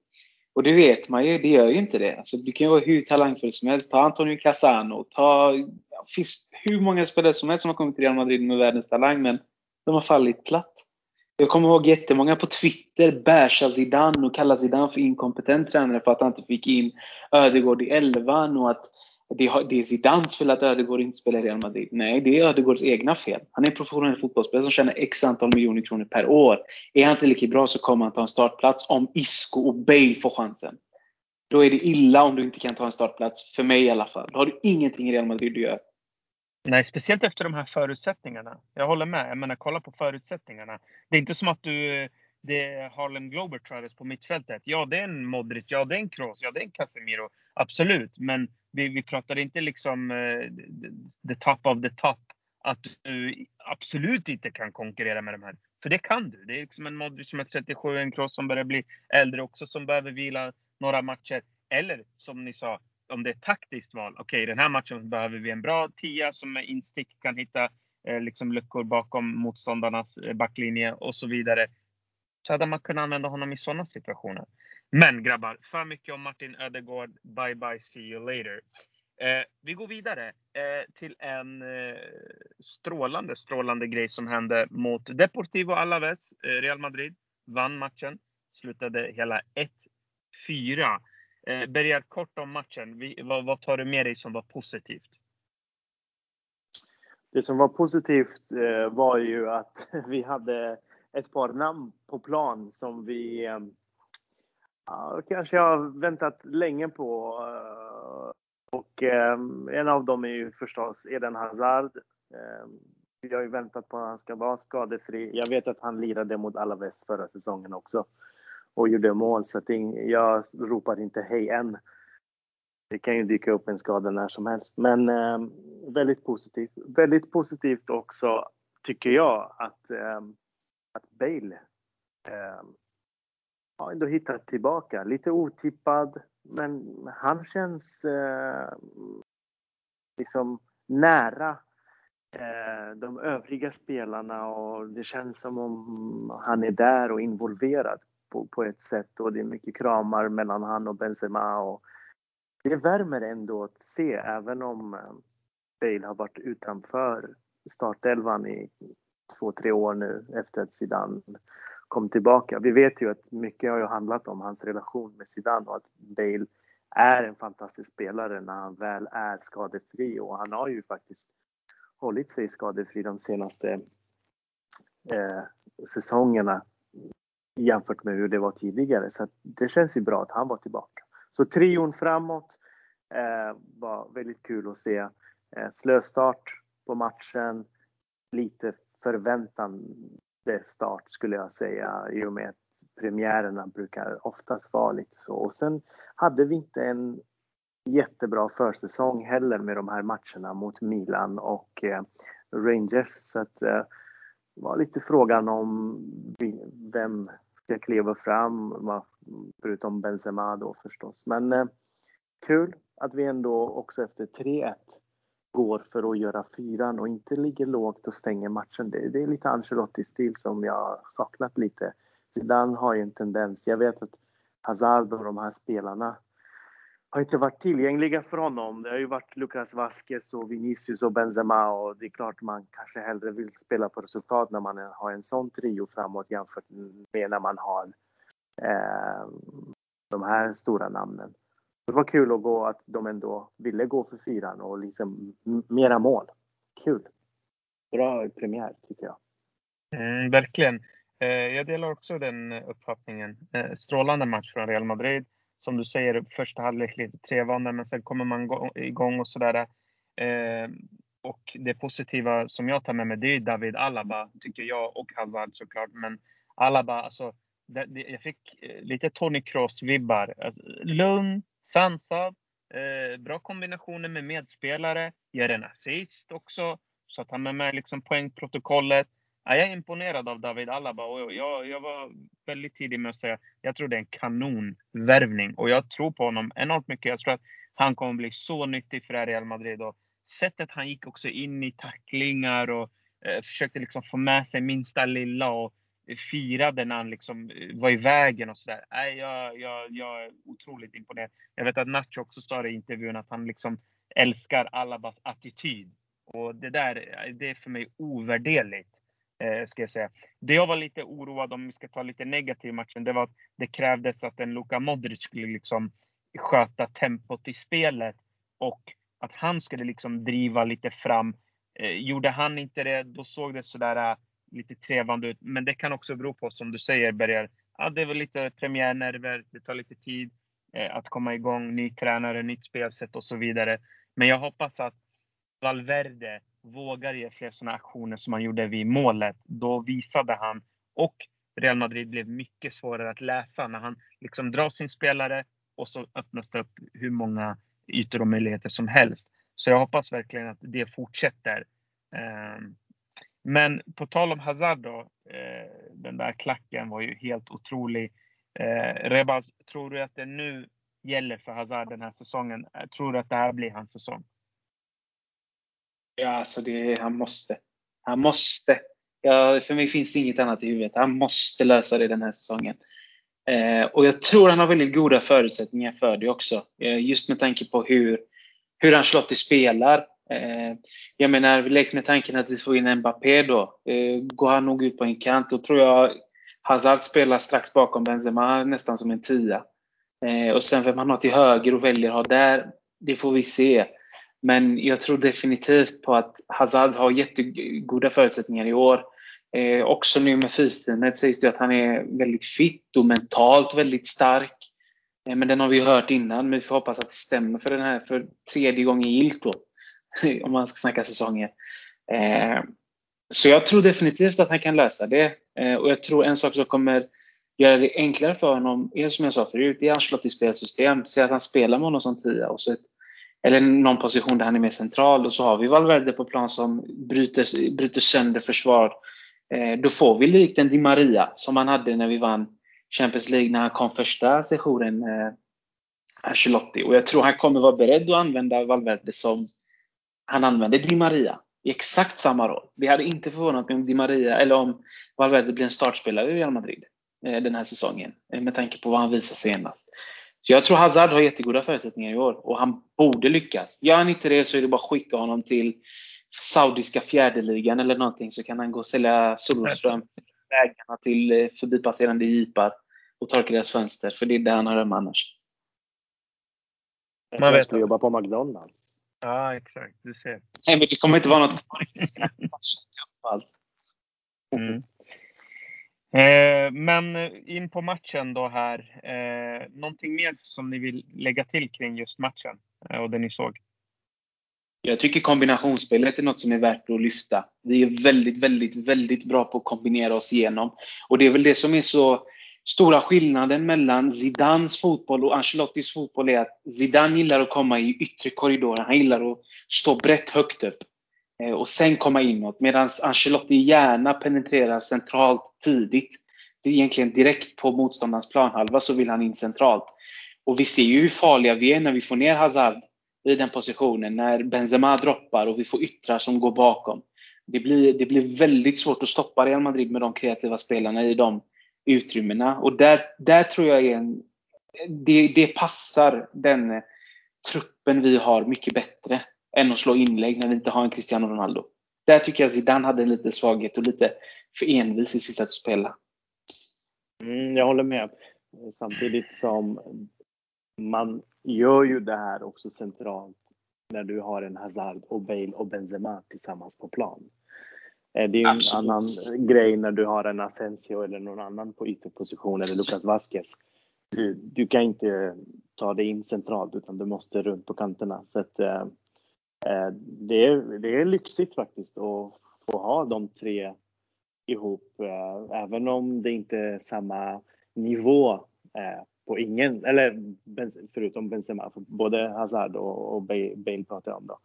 Och det vet man ju, det gör ju inte det. Alltså, du kan ju vara hur talangfull som helst. Ta Antonio Casano, ta ja, finns hur många spelare som helst som har kommit till Real Madrid med världens talang, men de har fallit platt. Jag kommer ihåg jättemånga på Twitter bärsar Zidane och kallar Zidane för inkompetent tränare för att han inte fick in Ödegård i elvan och att det är Zidans fel att Ödegård inte spelar i Real Madrid. Nej, det är Ödegårds egna fel. Han är en professionell fotbollsspelare som tjänar x antal miljoner kronor per år. Är han inte lika bra så kommer han ta en startplats om Isco och Bale får chansen. Då är det illa om du inte kan ta en startplats, för mig i alla fall. Då har du ingenting i Real Madrid att göra. Nej, speciellt efter de här förutsättningarna. Jag håller med. Jag menar, kolla på förutsättningarna. Det är inte som att du eh, det är Harlem Globetrotters på mittfältet. Ja, det är en Modric, ja det är en Kroos, ja det är en Casemiro. Absolut, men vi, vi pratar inte liksom uh, the top of the top. Att du absolut inte kan konkurrera med de här. För det kan du. Det är liksom en Modric som är 37, en Kroos som börjar bli äldre också, som behöver vila några matcher. Eller som ni sa, om det är taktiskt val. Okej, okay, den här matchen behöver vi en bra tia som med instick kan hitta eh, liksom luckor bakom motståndarnas eh, backlinje och så vidare. Så hade man kunnat använda honom i sådana situationer. Men grabbar, för mycket om Martin Ödegård. Bye bye, see you later. Eh, vi går vidare eh, till en eh, strålande, strålande grej som hände mot Deportivo Alaves. Eh, Real Madrid vann matchen. Slutade hela 1-4. Eh, Berger, kort om matchen. Vi, vad, vad, tar du med dig som var positivt? Det som var positivt eh, var ju att vi hade ett par namn på plan som vi eh, ja, kanske har väntat länge på. Eh, och eh, en av dem är ju förstås Eden Hazard. Vi har ju väntat på att han ska vara skadefri. Jag vet att han lirade mot Alaves förra säsongen också och gjorde mål. Så jag ropar inte hej än. Det kan ju dyka upp en skada när som helst. Men eh, väldigt positivt. Väldigt positivt också tycker jag att, eh, att Bale eh, har ändå hittat tillbaka. Lite otippad, men han känns eh, liksom nära eh, de övriga spelarna och det känns som om han är där och involverad på, på ett sätt och det är mycket kramar mellan han och Benzema och det värmer ändå att se även om eh, Bale har varit utanför startelvan i två, tre år nu efter att Zidane kom tillbaka. Vi vet ju att mycket har ju handlat om hans relation med Zidane och att Bale är en fantastisk spelare när han väl är skadefri och han har ju faktiskt hållit sig skadefri de senaste eh, säsongerna jämfört med hur det var tidigare. Så det känns ju bra att han var tillbaka. Så trion framåt eh, var väldigt kul att se. Eh, slöstart på matchen, lite förväntande start skulle jag säga i och med att premiärerna brukar oftast vara lite så. Och sen hade vi inte en jättebra försäsong heller med de här matcherna mot Milan och eh, Rangers. Så att eh, det var lite frågan om vem ska kliva fram, förutom Benzema då förstås. Men eh, kul att vi ändå också efter 3-1 går för att göra fyran och inte ligger lågt och stänger matchen. Det, det är lite Ancelotti-stil som jag saknat lite. Zidane har ju en tendens, jag vet att Hazard och de här spelarna har inte varit tillgängliga för honom. Det har ju varit Lucas Vasquez och Vinicius och Benzema och det är klart man kanske hellre vill spela på resultat när man har en sån trio framåt jämfört med när man har eh, de här stora namnen. Det var kul att gå att de ändå ville gå för fyran och liksom mera mål. Kul! Bra premiär tycker jag. Mm, verkligen. Eh, jag delar också den uppfattningen. Eh, strålande match från Real Madrid. Som du säger, första halvlek lite trevande, men sen kommer man igång och sådär. Eh, och det positiva som jag tar med mig, det är David Alaba, tycker jag, och Hazard såklart. Men Alaba, alltså, jag fick lite Tony Kroos-vibbar. Alltså, lugn, sansad, eh, bra kombinationer med medspelare, gör en assist också, så att han är med liksom poängprotokollet. Ja, jag är imponerad av David Alaba och jag, jag var väldigt tidig med att säga jag tror det är en kanonvärvning och jag tror på honom enormt mycket. Jag tror att han kommer bli så nyttig för Real Madrid och sättet han gick också in i tacklingar och eh, försökte liksom få med sig minsta lilla och firade när han liksom eh, var i vägen och sådär. Nej, jag, jag, jag är otroligt imponerad. Jag vet att Nacho också sa det i intervjun att han liksom älskar Alabas attityd. Och det där, eh, det är för mig ovärderligt. Eh, ska jag säga. Det jag var lite oroad om vi ska ta lite negativ matchen, det var att det krävdes att en Luka Modric skulle liksom sköta tempot i spelet och att han skulle liksom driva lite fram. Eh, gjorde han inte det, då såg det sådär eh, lite trevande ut. Men det kan också bero på, som du säger Berger, ja, det är väl lite premiärnerver, det tar lite tid eh, att komma igång, ny tränare, nytt spelsätt och så vidare. Men jag hoppas att Valverde vågar ge fler sådana aktioner som han gjorde vid målet. Då visade han och Real Madrid blev mycket svårare att läsa när han liksom drar sin spelare och så öppnas det upp hur många ytor och möjligheter som helst. Så jag hoppas verkligen att det fortsätter. Ehm, men på tal om Hazard då, eh, den där klacken var ju helt otrolig. Eh, Rebaz, tror du att det nu gäller för Hazard den här säsongen? Eh, tror du att det här blir hans säsong? Ja, alltså det, han måste. Han måste. Ja, för mig finns det inget annat i huvudet. Han måste lösa det den här säsongen. Eh, och jag tror han har väldigt goda förutsättningar för det också. Eh, just med tanke på hur, hur Ancelotti spelar. Eh, jag menar, lek med tanken att vi får in Mbappé då. Eh, går han nog ut på en kant, då tror jag Hazard spelar strax bakom Benzema, nästan som en tia. Eh, och sen vem han har till höger och väljer att ha där, det får vi se. Men jag tror definitivt på att Hazard har jättegoda förutsättningar i år. Eh, också nu med fysteamet sägs det att han är väldigt fit och mentalt väldigt stark. Eh, men den har vi hört innan, men vi får hoppas att det stämmer för den här för tredje gången gillt då. om man ska snacka säsonger. Eh, så jag tror definitivt att han kan lösa det. Eh, och jag tror en sak som kommer göra det enklare för honom är som jag sa förut, det är Ancelottis spelsystem. Se att han spelar med honom som tia och så ett, eller någon position där han är mer central och så har vi Valverde på plan som bryter, bryter sönder försvar. Eh, då får vi likt en Di Maria som han hade när vi vann Champions League när han kom första sessionen, eh, Ancelotti. Och jag tror han kommer vara beredd att använda Valverde som han använde Di Maria i exakt samma roll. Det hade inte förvånat mig om Di Maria, eller om Valverde blir en startspelare i Real Madrid eh, den här säsongen. Eh, med tanke på vad han visar senast. Så jag tror Hazard har jättegoda förutsättningar i år och han borde lyckas. Gör han inte det så är det bara att skicka honom till saudiska fjärdeligan eller någonting så kan han gå och sälja Solström vägarna till eh, förbipasserande jeepar och torka deras fönster. För det är där han har hemma annars. Man vet att jobba på McDonalds. Ja, exakt. Du ser. Nej, men det kommer inte vara något kvar. mm. eh, Men in på matchen då här. Eh, någonting mer som ni vill lägga till kring just matchen eh, och det ni såg? Jag tycker kombinationsspelet är något som är värt att lyfta. Vi är väldigt, väldigt, väldigt bra på att kombinera oss igenom. Och det är väl det som är så stora skillnaden mellan Zidans fotboll och Ancelottis fotboll är att Zidane gillar att komma i yttre korridoren. Han gillar att stå brett högt upp eh, och sen komma inåt. Medan Ancelotti gärna penetrerar centralt tidigt. Det är egentligen direkt på motståndarens planhalva så vill han in centralt. Och vi ser ju hur farliga vi är när vi får ner Hazard i den positionen. När Benzema droppar och vi får yttrar som går bakom. Det blir, det blir väldigt svårt att stoppa Real Madrid med de kreativa spelarna i de utrymmena. Och där, där tror jag är en, det, det passar den truppen vi har mycket bättre än att slå inlägg när vi inte har en Cristiano Ronaldo. Där tycker jag Zidane hade lite svaghet och lite för envis i sitt sätt att spela. Mm, jag håller med. Samtidigt som man gör ju det här också centralt när du har en Hazard och Bale och Benzema tillsammans på plan. Eh, det är en Absolut. annan grej när du har en Asensio eller någon annan på ytterposition eller Lucas Vasquez. Du, du kan inte ta dig in centralt utan du måste runt på kanterna. Så att, eh, eh, det, är, det är lyxigt faktiskt att få ha de tre ihop. Eh, även om det inte är samma nivå eh, på ingen, eller förutom Benzema, både Hazard och, och Bale pratar jag om då.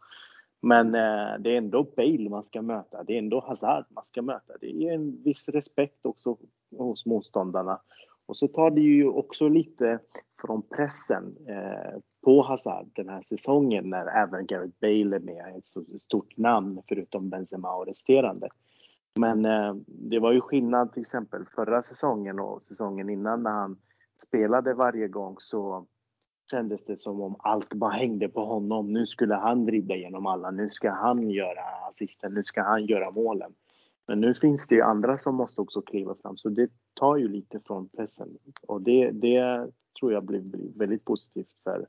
Men eh, det är ändå Bale man ska möta. Det är ändå Hazard man ska möta. Det är en viss respekt också hos motståndarna. Och så tar det ju också lite från pressen eh, på Hazard den här säsongen när även Gareth Bale är med, ett stort namn förutom Benzema och resterande. Men eh, det var ju skillnad till exempel förra säsongen och säsongen innan när han spelade varje gång så kändes det som om allt bara hängde på honom. Nu skulle han dribbla igenom alla, nu ska han göra assisten, nu ska han göra målen. Men nu finns det ju andra som måste också kliva fram, så det tar ju lite från pressen. Och det, det tror jag blir, blir väldigt positivt för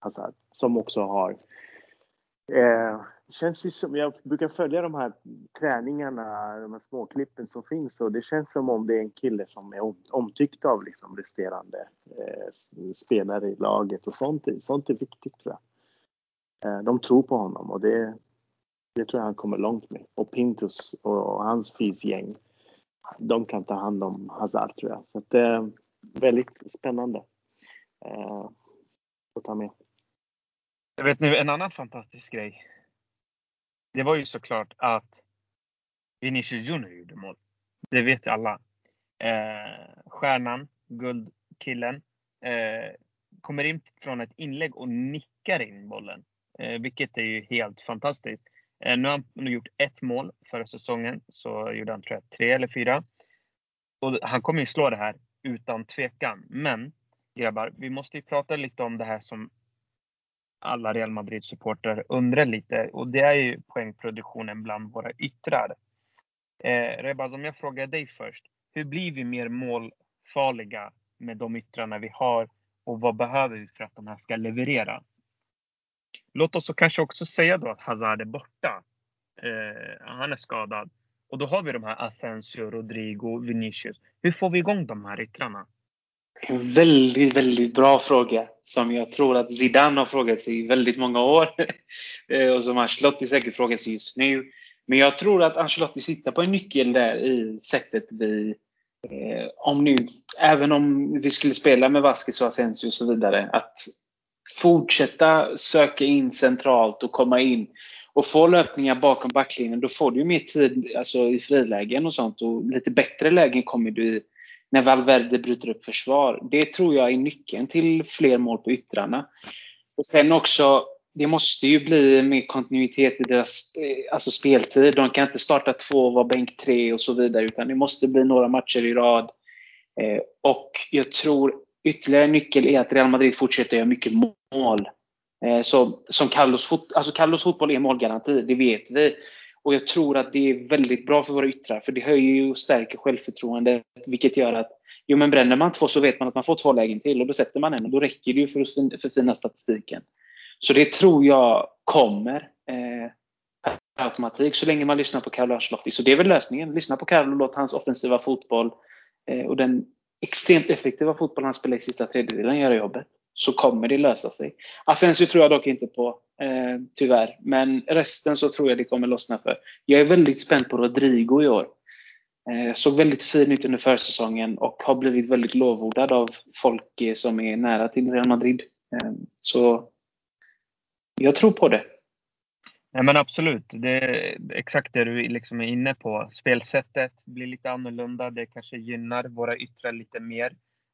Hazard, som också har Eh, känns ju som, jag brukar följa de här träningarna, de här småklippen som finns och det känns som om det är en kille som är omtyckt av liksom resterande eh, spelare i laget och sånt, sånt är viktigt tror jag. Eh, de tror på honom och det, det tror jag han kommer långt med. Och Pintus och hans fysgäng, de kan ta hand om Hazard tror jag. Så att, eh, väldigt spännande eh, att ta med. Jag vet nu en annan fantastisk grej. Det var ju såklart att Vinicius Junior gjorde mål. Det vet alla. Eh, stjärnan, guldkillen, eh, kommer in från ett inlägg och nickar in bollen. Eh, vilket är ju helt fantastiskt. Eh, nu har han gjort ett mål förra säsongen. Så gjorde han tror jag tre eller fyra. Och han kommer ju slå det här utan tvekan. Men grabbar, vi måste ju prata lite om det här som alla Real Madrid-supportrar undrar lite och det är ju poängproduktionen bland våra yttrar. Eh, Rebaz, om jag frågar dig först. Hur blir vi mer målfarliga med de yttrarna vi har och vad behöver vi för att de här ska leverera? Låt oss så kanske också säga då att Hazard är borta. Eh, han är skadad. Och då har vi de här Asensio, Rodrigo, Vinicius. Hur får vi igång de här yttrarna? En väldigt, väldigt bra fråga som jag tror att Zidane har frågat sig i väldigt många år eh, och som Ancelotti säkert frågar sig just nu. Men jag tror att Ancelotti sitter på en nyckel där i sättet vi eh, om nu, även om vi skulle spela med Vasquez och Asensio och så vidare, att fortsätta söka in centralt och komma in och få löpningar bakom backlinjen, då får du mer tid alltså, i frilägen och sånt och lite bättre lägen kommer du i när Valverde bryter upp försvar. Det tror jag är nyckeln till fler mål på yttrarna. Och sen också, det måste ju bli mer kontinuitet i deras eh, alltså speltid. De kan inte starta två och vara bänk tre och så vidare, utan det måste bli några matcher i rad. Eh, och jag tror ytterligare en nyckel är att Real Madrid fortsätter göra mycket mål. Eh, så, som Carlos, fot, alltså Carlos fotboll är målgaranti, det vet vi. Och jag tror att det är väldigt bra för våra yttrar, för det höjer och stärker självförtroendet, vilket gör att Jo, men bränner man två så vet man att man får två lägen till och då sätter man en och då räcker det ju för att förfina statistiken. Så det tror jag kommer eh, per automatik så länge man lyssnar på Carlo Ancelotti. Så det är väl lösningen. Lyssna på Carlo och låt hans offensiva fotboll eh, och den extremt effektiva fotboll han spelar i sista tredjedelen göra jobbet. Så kommer det lösa sig. Asensio tror jag dock inte på, eh, tyvärr. Men resten så tror jag det kommer lossna för. Jag är väldigt spänd på Rodrigo i år. Eh, såg väldigt fin ut under försäsongen och har blivit väldigt lovordad av folk eh, som är nära till Real Madrid. Eh, så jag tror på det. Nej men absolut, det är exakt det du liksom är inne på. Spelsättet blir lite annorlunda. Det kanske gynnar våra yttrar lite mer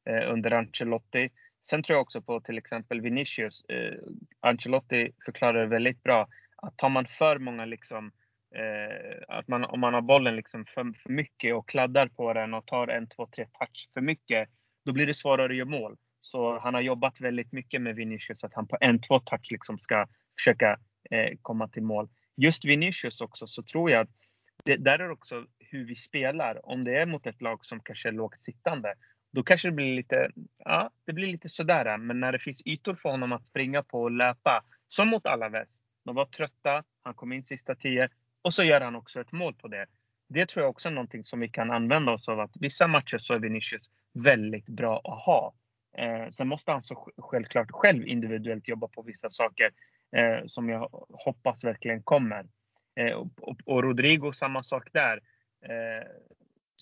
eh, under Ancelotti. Sen tror jag också på till exempel Vinicius. Eh, Ancelotti förklarar väldigt bra att tar man för många liksom Eh, att man, om man har bollen liksom för, för mycket och kladdar på den och tar en, två, tre touch för mycket, då blir det svårare att göra mål. Så han har jobbat väldigt mycket med Vinicius att han på en, två touch liksom ska försöka eh, komma till mål. Just Vinicius också så tror jag att det där är också hur vi spelar. Om det är mot ett lag som kanske är lågt sittande, då kanske det blir lite, ja, det blir lite sådär. Äh, men när det finns ytor för honom att springa på och löpa, som mot Alaves. De var trötta, han kom in sista tio och så gör han också ett mål på det. Det tror jag också är någonting som vi kan använda oss av. Att vissa matcher så är Vinicius väldigt bra att ha. Eh, sen måste han så självklart själv individuellt jobba på vissa saker eh, som jag hoppas verkligen kommer. Eh, och, och, Rodrigo samma sak där. Eh,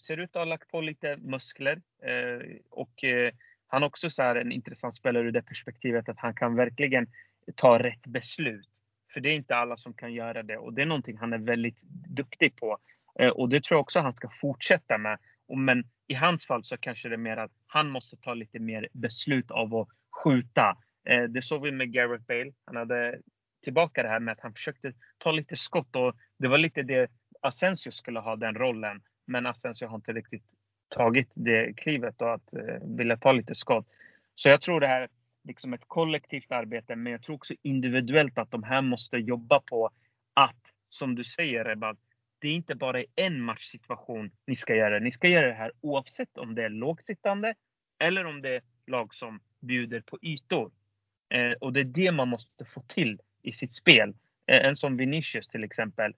ser ut att ha lagt på lite muskler eh, och eh, han är också så en intressant spelare ur det perspektivet att han kan verkligen ta rätt beslut. För det är inte alla som kan göra det och det är någonting han är väldigt duktig på. Eh, och det tror jag också han ska fortsätta med. Men i hans fall så kanske det är mer att han måste ta lite mer beslut av att skjuta. Eh, det såg vi med Gareth Bale. Han hade tillbaka det här med att han försökte ta lite skott och det var lite det Asensio skulle ha den rollen. Men Asensio har inte riktigt tagit det klivet och att eh, vilja ta lite skott. Så jag tror det här är liksom ett kollektivt arbete, men jag tror också individuellt att de här måste jobba på att, som du säger Rebaz, det är inte bara i en matchsituation ni ska göra det. Ni ska göra det här oavsett om det är lågsittande eller om det är lag som bjuder på ytor. Eh, och det är det man måste få till i sitt spel. Eh, en som Vinicius till exempel.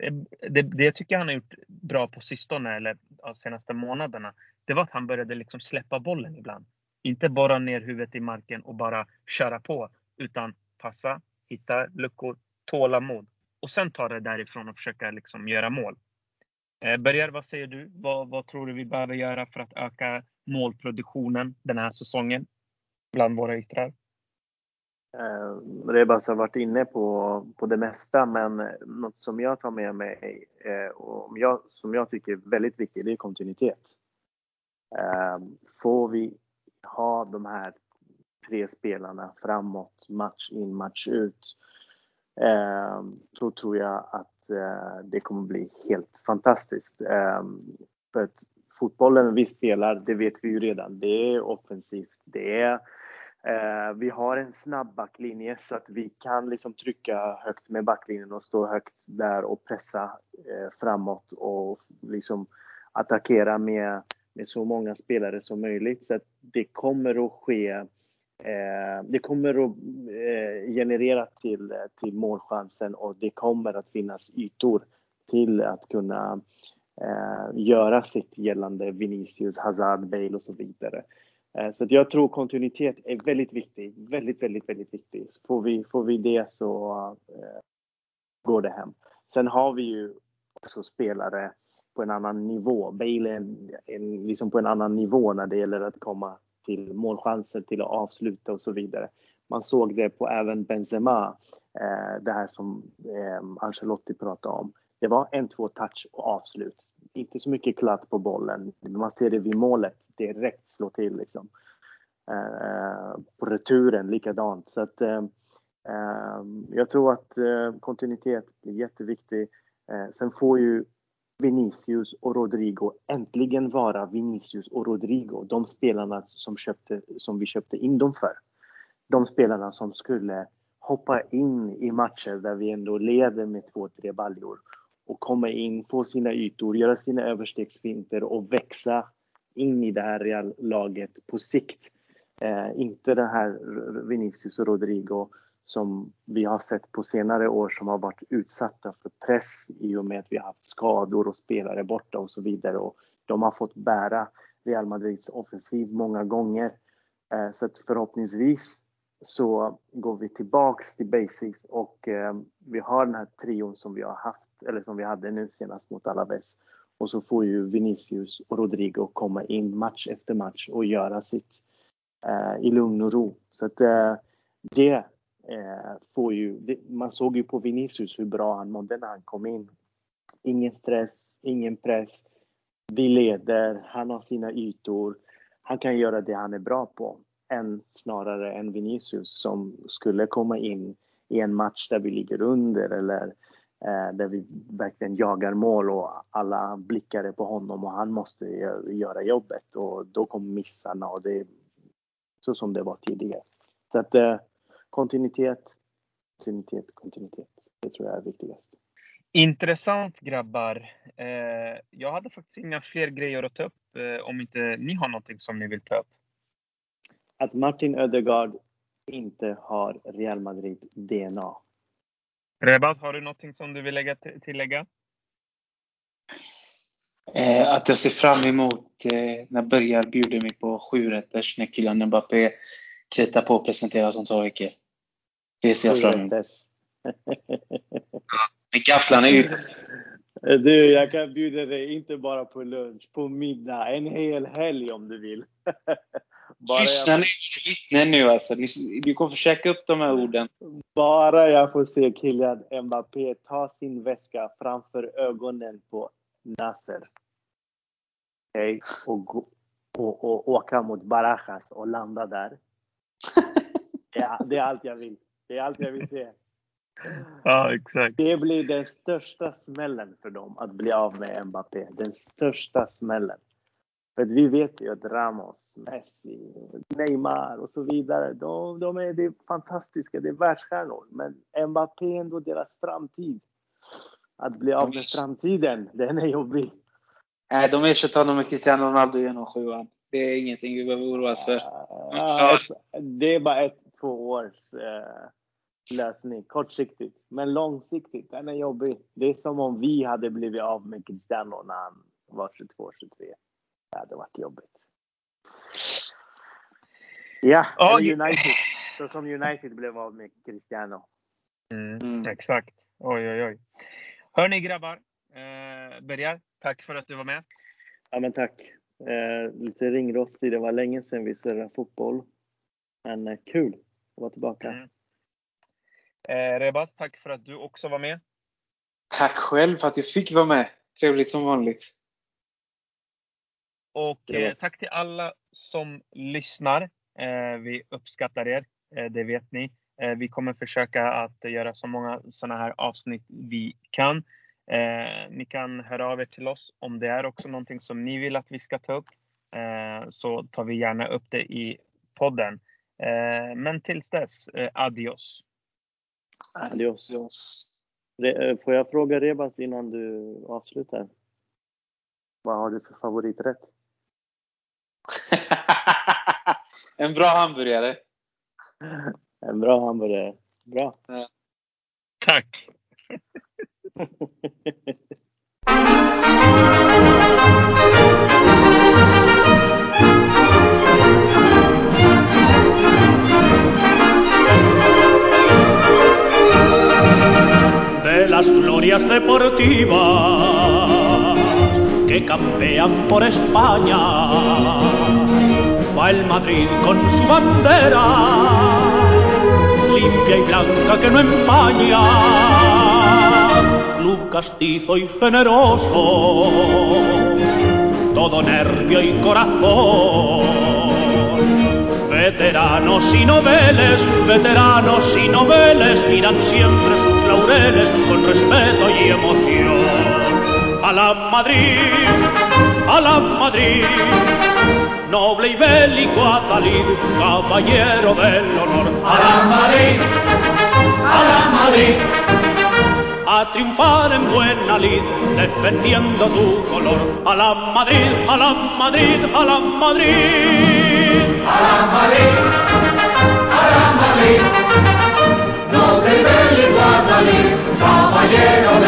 Eh, det, det jag tycker han har gjort bra på sistone, eller de senaste månaderna, det var att han började liksom släppa bollen ibland. Inte bara ner huvudet i marken och bara köra på, utan passa, hitta luckor, tålamod och sen ta det därifrån och försöka liksom göra mål. Eh, Berger, vad säger du? Vad, vad tror du vi behöver göra för att öka målproduktionen den här säsongen bland våra yttrar? Eh, Rebas har varit inne på, på det mesta, men något som jag tar med mig eh, och jag, som jag tycker är väldigt viktigt, det är kontinuitet. Eh, får vi ha de här tre spelarna framåt, match in, match ut, eh, så tror jag att eh, det kommer bli helt fantastiskt. Eh, för att fotbollen vi spelar, det vet vi ju redan, det är offensivt, det är Eh, vi har en snabb backlinje så att vi kan liksom trycka högt med backlinjen och stå högt där och pressa eh, framåt och liksom attackera med, med så många spelare som möjligt. Så att det kommer att ske eh, det kommer att eh, generera till, till målchansen och det kommer att finnas ytor till att kunna eh, göra sitt gällande Vinicius, Hazard, Bale och så vidare. Eh, så så jag tror kontinuitet är väldigt viktig. Väldigt, väldigt, väldigt viktig. Får vi, får vi det så uh, går det hem. Sen har vi ju också spelare på en annan nivå. Bale är en, en, liksom på en annan nivå när det gäller att komma till målchanser, till att avsluta och så vidare. Man såg det på även Benzema, eh, det här som eh, Ancelotti pratade om. Det var en, två touch och avslut. Inte så mycket klatt på bollen. Man ser det vid målet direkt slå till liksom. Eh, på returen likadant. Så att, eh, eh jag tror att eh, kontinuitet är jätteviktig. Eh, sen får ju Vinicius och Rodrigo äntligen vara Vinicius och Rodrigo. De spelarna som, köpte, som vi köpte in dem för. De spelarna som skulle hoppa in i matcher där vi ändå leder med två, tre baljor och komma in, få sina ytor, göra sina överstegsfinter och växa in i det här Real-laget på sikt. Eh, inte den här Vinicius och Rodrigo som vi har sett på senare år som har varit utsatta för press i och med att vi har haft skador och spelare borta och så vidare. Och de har fått bära Real Madrids offensiv många gånger. Eh, så att förhoppningsvis så går vi tillbaks till basics och eh, vi har den här trion som vi har haft, eller som vi hade nu senast mot Alaves. Och så får ju Vinicius och Rodrigo komma in match efter match och göra sitt eh, i lugn och ro. Så att eh, det eh, får ju, det, man såg ju på Vinicius hur bra han mådde när han kom in. Ingen stress, ingen press. Vi leder, han har sina ytor. Han kan göra det han är bra på. Än snarare än Vinicius som skulle komma in i en match där vi ligger under eller där vi verkligen jagar mål och alla blickar är på honom och han måste göra jobbet och då kommer missarna och det, så som det var tidigare. Så att eh, kontinuitet, kontinuitet, kontinuitet. Det tror jag är viktigast. Intressant grabbar. Eh, jag hade faktiskt inga fler grejer att ta upp eh, om inte ni har någonting som ni vill ta upp. Att Martin Ödegaard inte har Real Madrid DNA. Rebaz, har du någonting som du vill lägga tillägga? Eh, att jag ser fram emot eh, när Börjar bjuder mig på sjurätters när Kylian Mbappé kritar på och presenterar som två veckor. Det ser jag fram emot. Med gafflarna ute. Du, jag kan bjuda dig inte bara på lunch, på middag, en hel helg om du vill. Lyssna nu, nu alltså. Du kommer få käka upp de här orden. Bara jag får se Kylian Mbappé ta sin väska framför ögonen på Nasser. Okay? Och, och, och, och åka mot Barajas och landa där. Ja, det är allt jag vill. Det är allt jag vill se. Ja, exakt. Det blir den största smällen för dem att bli av med Mbappé. Den största smällen. För vi vet ju att Ramos, Messi, Neymar och så vidare, de, de är det fantastiska, det är världsstjärnor. Men Mbappé är ändå deras framtid. Att bli av med framtiden, den är jobbig. Nej, de ersätter honom med Cristiano Ronaldo genom sjuan. Det är ingenting vi behöver oroa oss för. Ja, det är bara ett, två års eh, lösning, kortsiktigt. Men långsiktigt, den är jobbig. Det är som om vi hade blivit av med Cristiano när han var 22, 23. Det hade varit jobbigt. Ja, oh, United. Så som United blev av med Cristiano. Mm, mm. Exakt. Oj, oj, oj. Hörni grabbar. Eh, Bergar, tack för att du var med. Ja, men tack. Eh, lite ringrostig. Det var länge sedan vi surrade fotboll. Men eh, kul att vara tillbaka. Mm. Eh, Rebas, tack för att du också var med. Tack själv för att jag fick vara med. Trevligt som vanligt. Och eh, tack till alla som lyssnar. Eh, vi uppskattar er. Eh, det vet ni. Eh, vi kommer försöka att göra så många sådana här avsnitt vi kan. Eh, ni kan höra av er till oss om det är också någonting som ni vill att vi ska ta upp. Eh, så tar vi gärna upp det i podden. men tills dess, adios. Adios. Får jag fråga Rebas innan du avslutar? Vad har du för favoriträtt? en bra hamburgare. En bra hamburgare. Bra. Ja. Tack. De las glorias deportivas que campean por España va el Madrid con su bandera, limpia y blanca que no empaña, club castizo y generoso, todo nervio y corazón. Veteranos y noveles, veteranos y noveles miran siempre sus laureles con respeto y emoción. A la Madrid, a la Madrid noble y bélico Atalid, caballero del honor. A la Madrid, a la Madrid, a triunfar en buena lid, defendiendo tu color. A la Madrid, a la Madrid, a la Madrid. A la Madrid, a la Madrid, noble y bélico Atalid, caballero